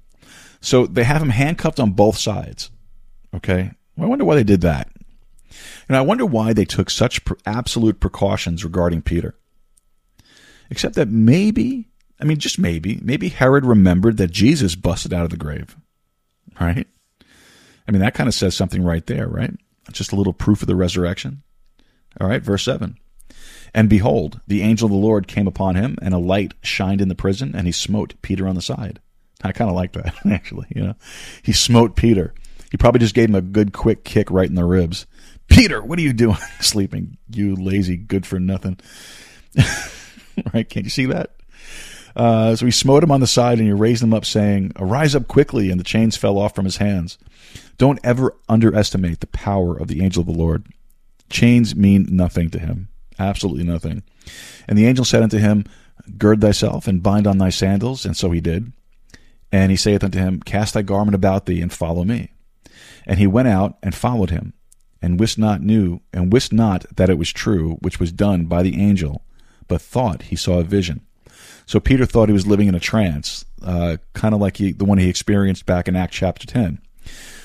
A: So they have him handcuffed on both sides. Okay? I wonder why they did that. And I wonder why they took such absolute precautions regarding Peter. Except that maybe, I mean, just maybe, maybe Herod remembered that Jesus busted out of the grave. Right? I mean, that kind of says something right there, right? Just a little proof of the resurrection. All right, verse 7. And behold, the angel of the Lord came upon him, and a light shined in the prison, and he smote Peter on the side. I kind of like that, <laughs> actually. You know, he smote Peter. He probably just gave him a good, quick kick right in the ribs. Peter, what are you doing? <laughs> Sleeping, you lazy, good for nothing. <laughs> right? Can't you see that? Uh, so he smote him on the side and he raised him up, saying, Arise up quickly. And the chains fell off from his hands. Don't ever underestimate the power of the angel of the Lord. Chains mean nothing to him, absolutely nothing. And the angel said unto him, Gird thyself and bind on thy sandals. And so he did. And he saith unto him, Cast thy garment about thee and follow me. And he went out and followed him, and wist not knew, and wist not that it was true, which was done by the angel, but thought he saw a vision. So Peter thought he was living in a trance, uh, kind of like he, the one he experienced back in Acts chapter 10.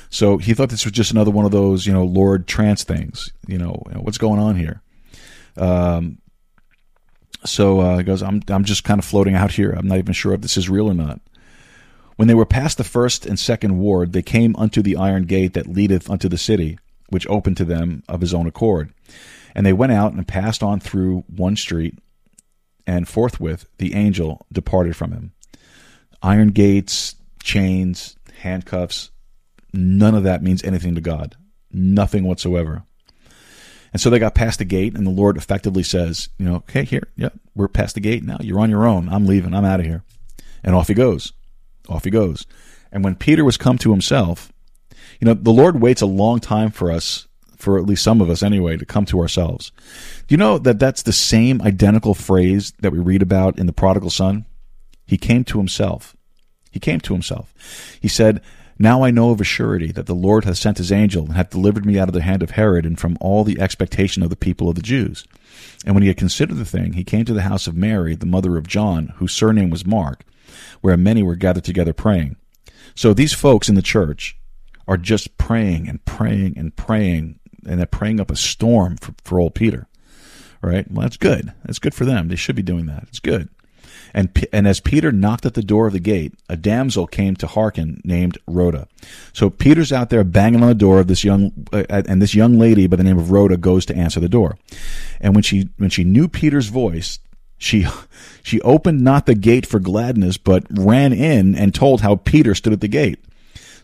A: So he thought this was just another one of those, you know, Lord trance things. You know, what's going on here? Um, so uh, he goes, I'm, I'm just kind of floating out here. I'm not even sure if this is real or not. When they were past the first and second ward, they came unto the iron gate that leadeth unto the city, which opened to them of his own accord. And they went out and passed on through one street, and forthwith the angel departed from him. Iron gates, chains, handcuffs, none of that means anything to God. Nothing whatsoever. And so they got past the gate, and the Lord effectively says, You know, okay, here, yeah, we're past the gate now. You're on your own. I'm leaving. I'm out of here. And off he goes. Off he goes. And when Peter was come to himself, you know, the Lord waits a long time for us, for at least some of us anyway, to come to ourselves. Do you know that that's the same identical phrase that we read about in the prodigal son? He came to himself. He came to himself. He said, now I know of a surety that the Lord hath sent his angel and hath delivered me out of the hand of Herod and from all the expectation of the people of the Jews. And when he had considered the thing, he came to the house of Mary, the mother of John, whose surname was Mark, where many were gathered together praying. So these folks in the church are just praying and praying and praying, and they're praying up a storm for, for old Peter. Right? Well, that's good. That's good for them. They should be doing that. It's good. And, and as Peter knocked at the door of the gate, a damsel came to hearken named Rhoda. So Peter's out there banging on the door of this young, uh, and this young lady by the name of Rhoda goes to answer the door. And when she, when she knew Peter's voice, she, <laughs> she opened not the gate for gladness, but ran in and told how Peter stood at the gate.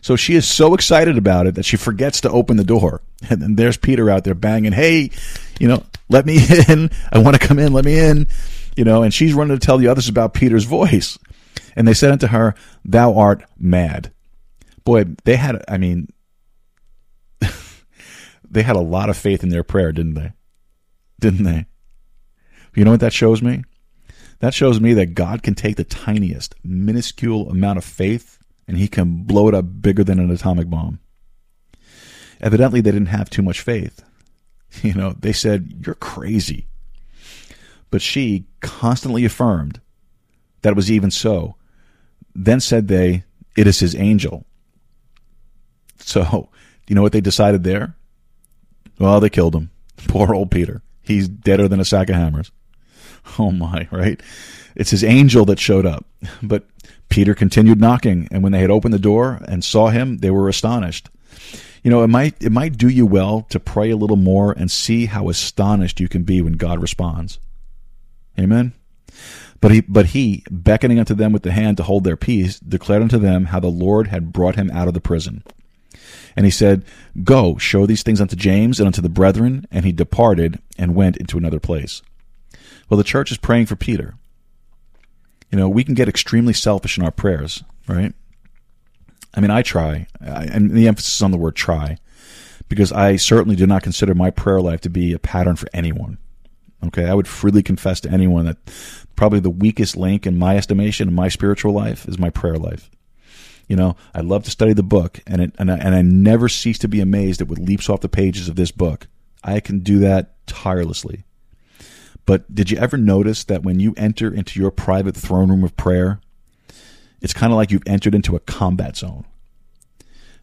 A: So she is so excited about it that she forgets to open the door. <laughs> And then there's Peter out there banging, Hey, you know, let me <laughs> in. I want to come in. Let me in you know, and she's running to tell the others about Peter's voice. And they said unto her, Thou art mad. Boy, they had, I mean, <laughs> they had a lot of faith in their prayer, didn't they? Didn't they? You know what that shows me? That shows me that God can take the tiniest, minuscule amount of faith and he can blow it up bigger than an atomic bomb. Evidently, they didn't have too much faith. <laughs> You know, they said, You're crazy. But she constantly affirmed that it was even so. Then said they, It is his angel. So, do you know what they decided there? Well, they killed him. <laughs> Poor old Peter. He's deader than a sack of hammers. <laughs> Oh my, right? It's his angel that showed up. <laughs> But Peter continued knocking, and when they had opened the door and saw him, they were astonished. You know, it might it might do you well to pray a little more and see how astonished you can be when God responds. Amen. But he, but he, beckoning unto them with the hand to hold their peace, declared unto them how the Lord had brought him out of the prison. And he said, Go, show these things unto James and unto the brethren. And he departed and went into another place. Well, the church is praying for Peter. You know, we can get extremely selfish in our prayers, right? I mean, I try, and the emphasis on the word try, because I certainly do not consider my prayer life to be a pattern for anyone. Okay, I would freely confess to anyone that probably the weakest link in my estimation in my spiritual life is my prayer life. You know, I love to study the book, and it, and I, and I never cease to be amazed at what leaps off the pages of this book. I can do that tirelessly. But did you ever notice that when you enter into your private throne room of prayer, it's kind of like you've entered into a combat zone.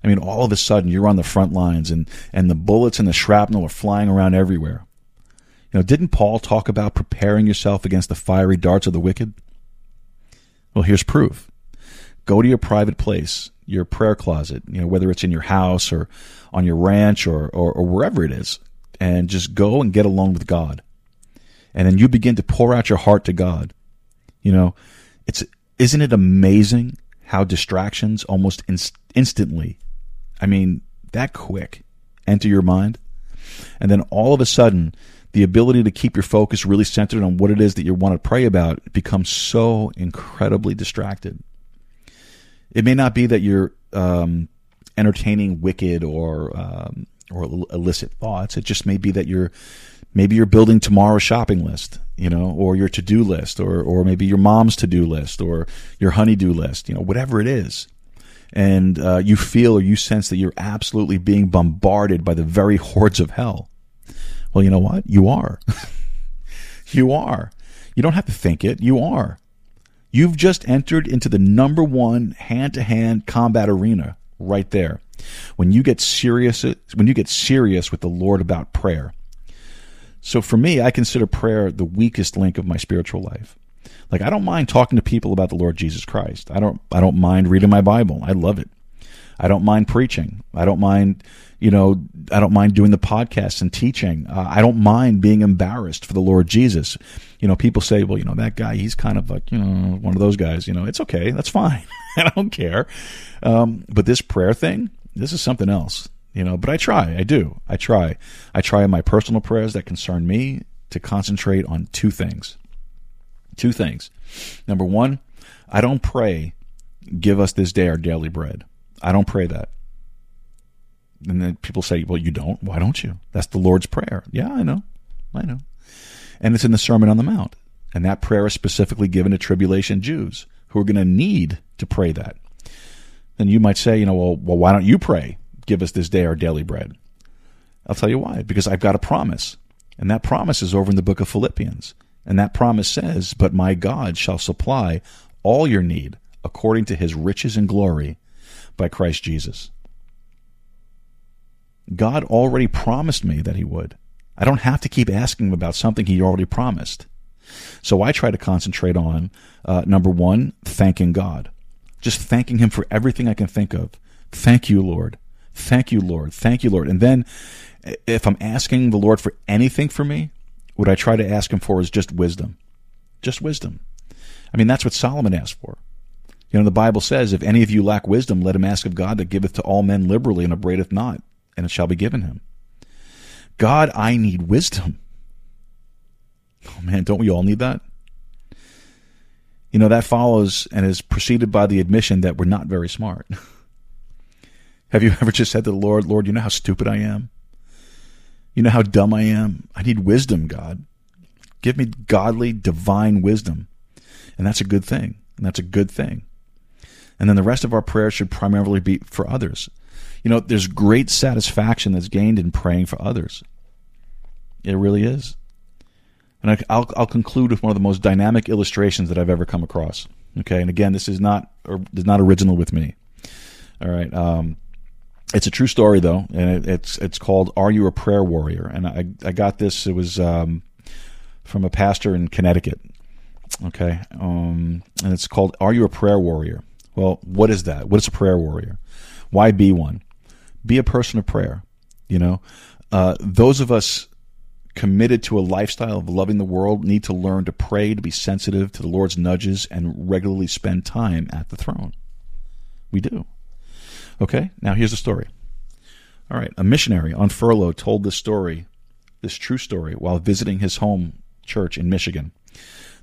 A: I mean, all of a sudden you're on the front lines, and and the bullets and the shrapnel are flying around everywhere. Know, didn't Paul talk about preparing yourself against the fiery darts of the wicked? Well, here's proof. Go to your private place, your prayer closet, you know, whether it's in your house or on your ranch or, or, or wherever it is, and just go and get alone with God. And then you begin to pour out your heart to God. You know, it's isn't it amazing how distractions almost inst- instantly, I mean, that quick, enter your mind? And then all of a sudden, the ability to keep your focus really centered on what it is that you want to pray about becomes so incredibly distracted. It may not be that you're um, entertaining wicked or um, or illicit thoughts. It just may be that you're maybe you're building tomorrow's shopping list, you know, or your to-do list, or or maybe your mom's to-do list, or your honeydew list, you know, whatever it is. And uh, you feel or you sense that you're absolutely being bombarded by the very <laughs> hordes of hell. Well, you know what? You are. <laughs> you are. You don't have to think it. You are. You've just entered into the number one hand-to-hand combat arena right there. When you get serious, when you get serious with the Lord about prayer. So for me, I consider prayer the weakest link of my spiritual life. Like I don't mind talking to people about the Lord Jesus Christ. I don't I don't mind reading my Bible. I love it. I don't mind preaching. I don't mind, you know, I don't mind doing the podcasts and teaching. Uh, I don't mind being embarrassed for the Lord Jesus. You know, people say, well, you know, that guy, he's kind of like, you know, one of those guys. You know, it's okay. That's fine. <laughs> I don't care. Um, but this prayer thing, this is something else. You know, but I try. I do. I try. I try in my personal prayers that concern me to concentrate on two things. Two things. Number one, I don't pray, give us this day our daily bread. I don't pray that. And then people say, well, you don't? Why don't you? That's the Lord's Prayer. Yeah, I know. I know. And it's in the Sermon on the Mount. And that prayer is specifically given to tribulation Jews who are going to need to pray that. Then you might say, you know, well, well, why don't you pray? Give us this day our daily bread. I'll tell you why. Because I've got a promise. And that promise is over in the book of Philippians. And that promise says, But my God shall supply all your need according to his riches and glory by Christ Jesus. God already promised me that he would. I don't have to keep asking him about something he already promised. So I try to concentrate on uh, number one, thanking God. Just thanking him for everything I can think of. Thank you, Lord. Thank you, Lord. Thank you, Lord. And then if I'm asking the Lord for anything for me, what I try to ask him for is just wisdom. Just wisdom. I mean, that's what Solomon asked for. You know, the Bible says, if any of you lack wisdom, let him ask of God that giveth to all men liberally and upbraideth not, and it shall be given him. God, I need wisdom. Oh man, don't we all need that? You know, that follows and is preceded by the admission that we're not very smart. <laughs> Have you ever just said to the Lord, Lord, you know how stupid I am? You know how dumb I am? I need wisdom, God. Give me godly, divine wisdom. And that's a good thing. And that's a good thing. And then the rest of our prayers should primarily be for others. You know, there's great satisfaction that's gained in praying for others. It really is. And I, will I'll conclude with one of the most dynamic illustrations that I've ever come across. Okay, and again, this is not or is not original with me. All right, um, it's a true story though, and it, it's it's called "Are You a Prayer Warrior?" And I I got this. It was um, from a pastor in Connecticut. Okay, um, and it's called "Are You a Prayer Warrior?" Well, what is that? What is a prayer warrior? Why be one? Be a person of prayer. You know, uh, those of us committed to a lifestyle of loving the world need to learn to pray, to be sensitive to the Lord's nudges, and regularly spend time at the throne. We do. Okay, now here's the story. All right, a missionary on furlough told this story, this true story, while visiting his home church in Michigan.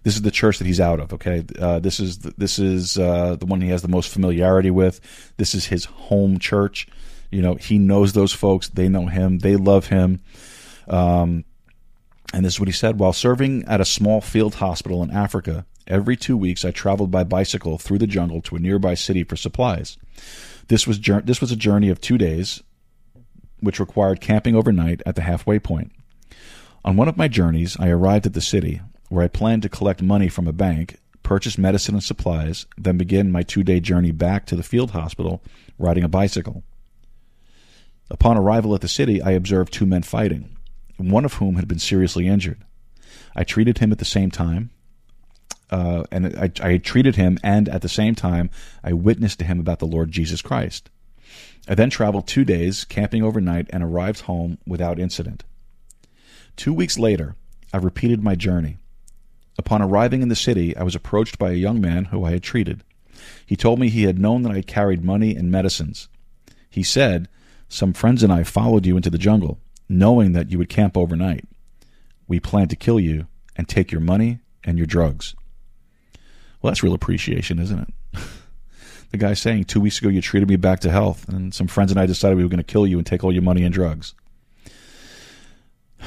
A: This is the church that he's out of. Okay, uh, this is the, this is uh, the one he has the most familiarity with. This is his home church. You know, he knows those folks. They know him. They love him. Um, and this is what he said: While serving at a small field hospital in Africa, every two weeks I traveled by bicycle through the jungle to a nearby city for supplies. This was this was a journey of two days, which required camping overnight at the halfway point. On one of my journeys, I arrived at the city, where I planned to collect money from a bank, purchase medicine and supplies, then begin my two day journey back to the field hospital riding a bicycle. Upon arrival at the city, I observed two men fighting, one of whom had been seriously injured. I treated him at the same time, uh, and I, I treated him, and at the same time, I witnessed to him about the Lord Jesus Christ. I then traveled two days, camping overnight, and arrived home without incident. Two weeks later, I repeated my journey. Upon arriving in the city, I was approached by a young man who I had treated. He told me he had known that I carried money and medicines. He said, Some friends and I followed you into the jungle. knowing that you would camp overnight. We planned to kill you and take your money and your drugs. Well, that's real appreciation, isn't it? <laughs> the guy saying, Two weeks ago you treated me back to health, and some friends and I decided we were going to kill you and take all your money and drugs. <sighs>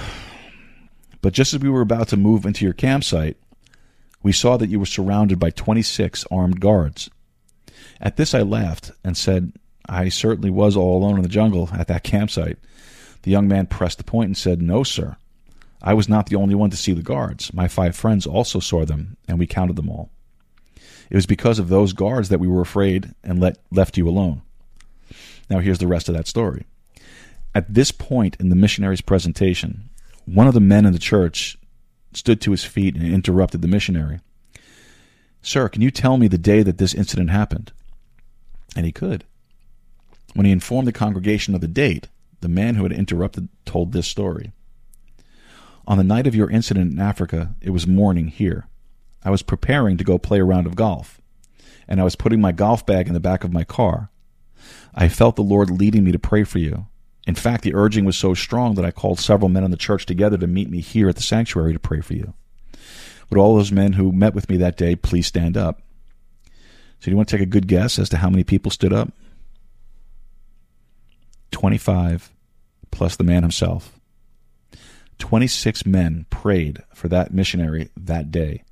A: But just as we were about to move into your campsite, we saw that you were surrounded by 26 armed guards. At this, I laughed and said, I certainly was all alone in the jungle at that campsite. The young man pressed the point and said, No, sir. I was not the only one to see the guards. My five friends also saw them, and we counted them all. It was because of those guards that we were afraid and let, left you alone. Now, here's the rest of that story. At this point in the missionary's presentation, one of the men in the church stood to his feet and interrupted the missionary. Sir, can you tell me the day that this incident happened? And he could. When he informed the congregation of the date, the man who had interrupted told this story. On the night of your incident in Africa, it was morning here. I was preparing to go play a round of golf, and I was putting my golf bag in the back of my car. I felt the Lord leading me to pray for you. In fact, the urging was so strong that I called several men in the church together to meet me here at the sanctuary to pray for you. Would all those men who met with me that day please stand up? So, do you want to take a good guess as to how many people stood up? 25 plus the man himself. 26 men prayed for that missionary that day,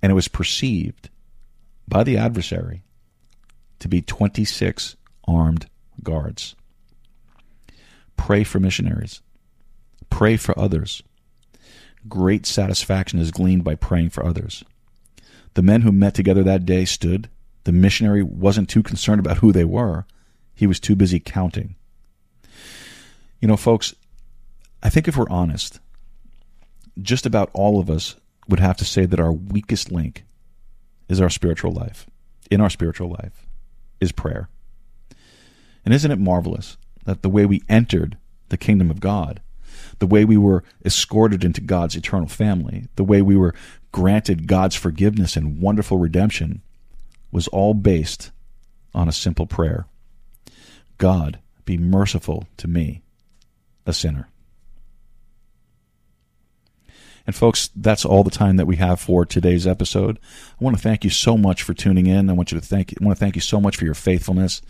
A: and it was perceived by the adversary to be 26 armed guards. Pray for missionaries. Pray for others. Great satisfaction is gleaned by praying for others. The men who met together that day stood. The missionary wasn't too concerned about who they were, he was too busy counting. You know, folks, I think if we're honest, just about all of us would have to say that our weakest link is our spiritual life. In our spiritual life is prayer. And isn't it marvelous that the way we entered the kingdom of God, the way we were escorted into God's eternal family, the way we were granted God's forgiveness and wonderful redemption was all based on a simple prayer God, be merciful to me, a sinner. And folks, that's all the time that we have for today's episode. I want to thank you so much for tuning in. I want you to thank I want to thank you so much for your faithfulness.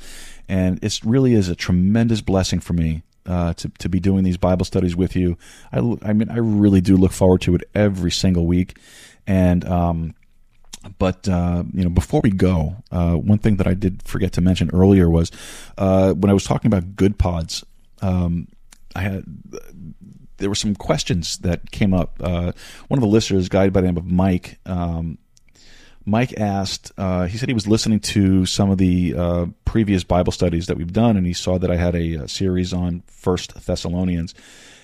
A: And it really is a tremendous blessing for me uh, to to be doing these Bible studies with you. I, I mean, I really do look forward to it every single week. And um, but uh, you know, before we go, uh, one thing that I did forget to mention earlier was uh, when I was talking about Goodpods. Um, I had there were some questions that came up. Uh, one of the listeners, guy by the name of Mike, um, Mike asked. Uh, he said he was listening to some of the uh, previous Bible studies that we've done, and he saw that I had a, a series on First Thessalonians,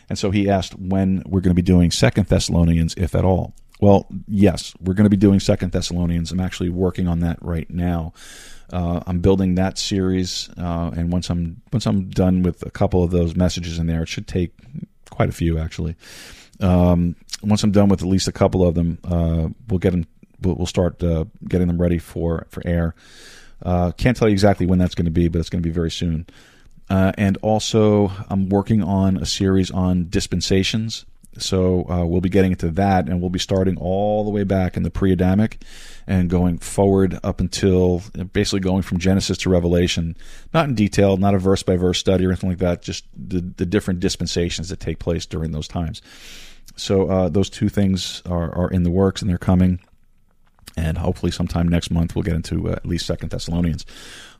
A: and so he asked when we're going to be doing Second Thessalonians, if at all. Well, yes, we're going to be doing Second Thessalonians. I'm actually working on that right now. Uh, I'm building that series, uh, and once I'm once I'm done with a couple of those messages in there, it should take quite a few actually. Um, once I'm done with at least a couple of them, uh, we'll get them. We'll, start uh, getting them ready for for air. Uh, can't tell you exactly when that's going to be, but it's going to be very soon. Uh, and also, I'm working on a series on dispensations. So uh, we'll be getting into that, and we'll be starting all the way back in the pre-Adamic and going forward up until basically going from Genesis to Revelation, not in detail, not a verse by verse study or anything like that, just the, the different dispensations that take place during those times. So uh, those two things are, are in the works and they're coming, and hopefully sometime next month we'll get into uh, at least Second Thessalonians.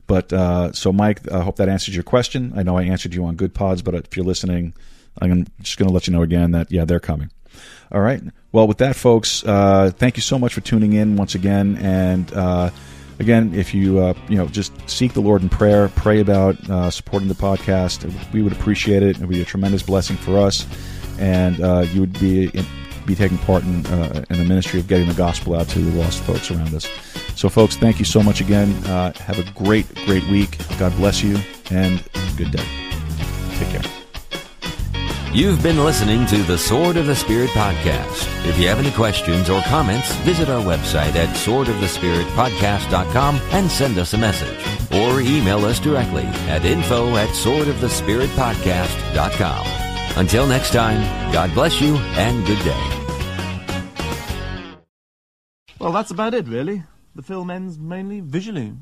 A: But uh, so, Mike, I hope that answers your question. I know I answered you on Goodpods, but if you're listening, I'm just going to let you know again that yeah, they're coming. All right. Well, with that, folks, uh, thank you so much for tuning in once again. And uh, again, if you uh, you know just seek the Lord in prayer, pray about uh, supporting the podcast, we would appreciate it. It would be a tremendous blessing for us, and uh, you would be in, be taking part in uh, in the ministry of getting the gospel out to the lost folks around us. So, folks, thank you so much again. have a great, great week. God bless you, and good day. Take care.
C: You've been listening to the Sword of the Spirit podcast. If you have any questions or comments, visit our website at swordofthespiritpodcast.com and send us a message. Or email us directly at info at swordofthespiritpodcast.com. Until next time, God bless you and good day.
B: Well, that's about it, really. The film ends mainly visually.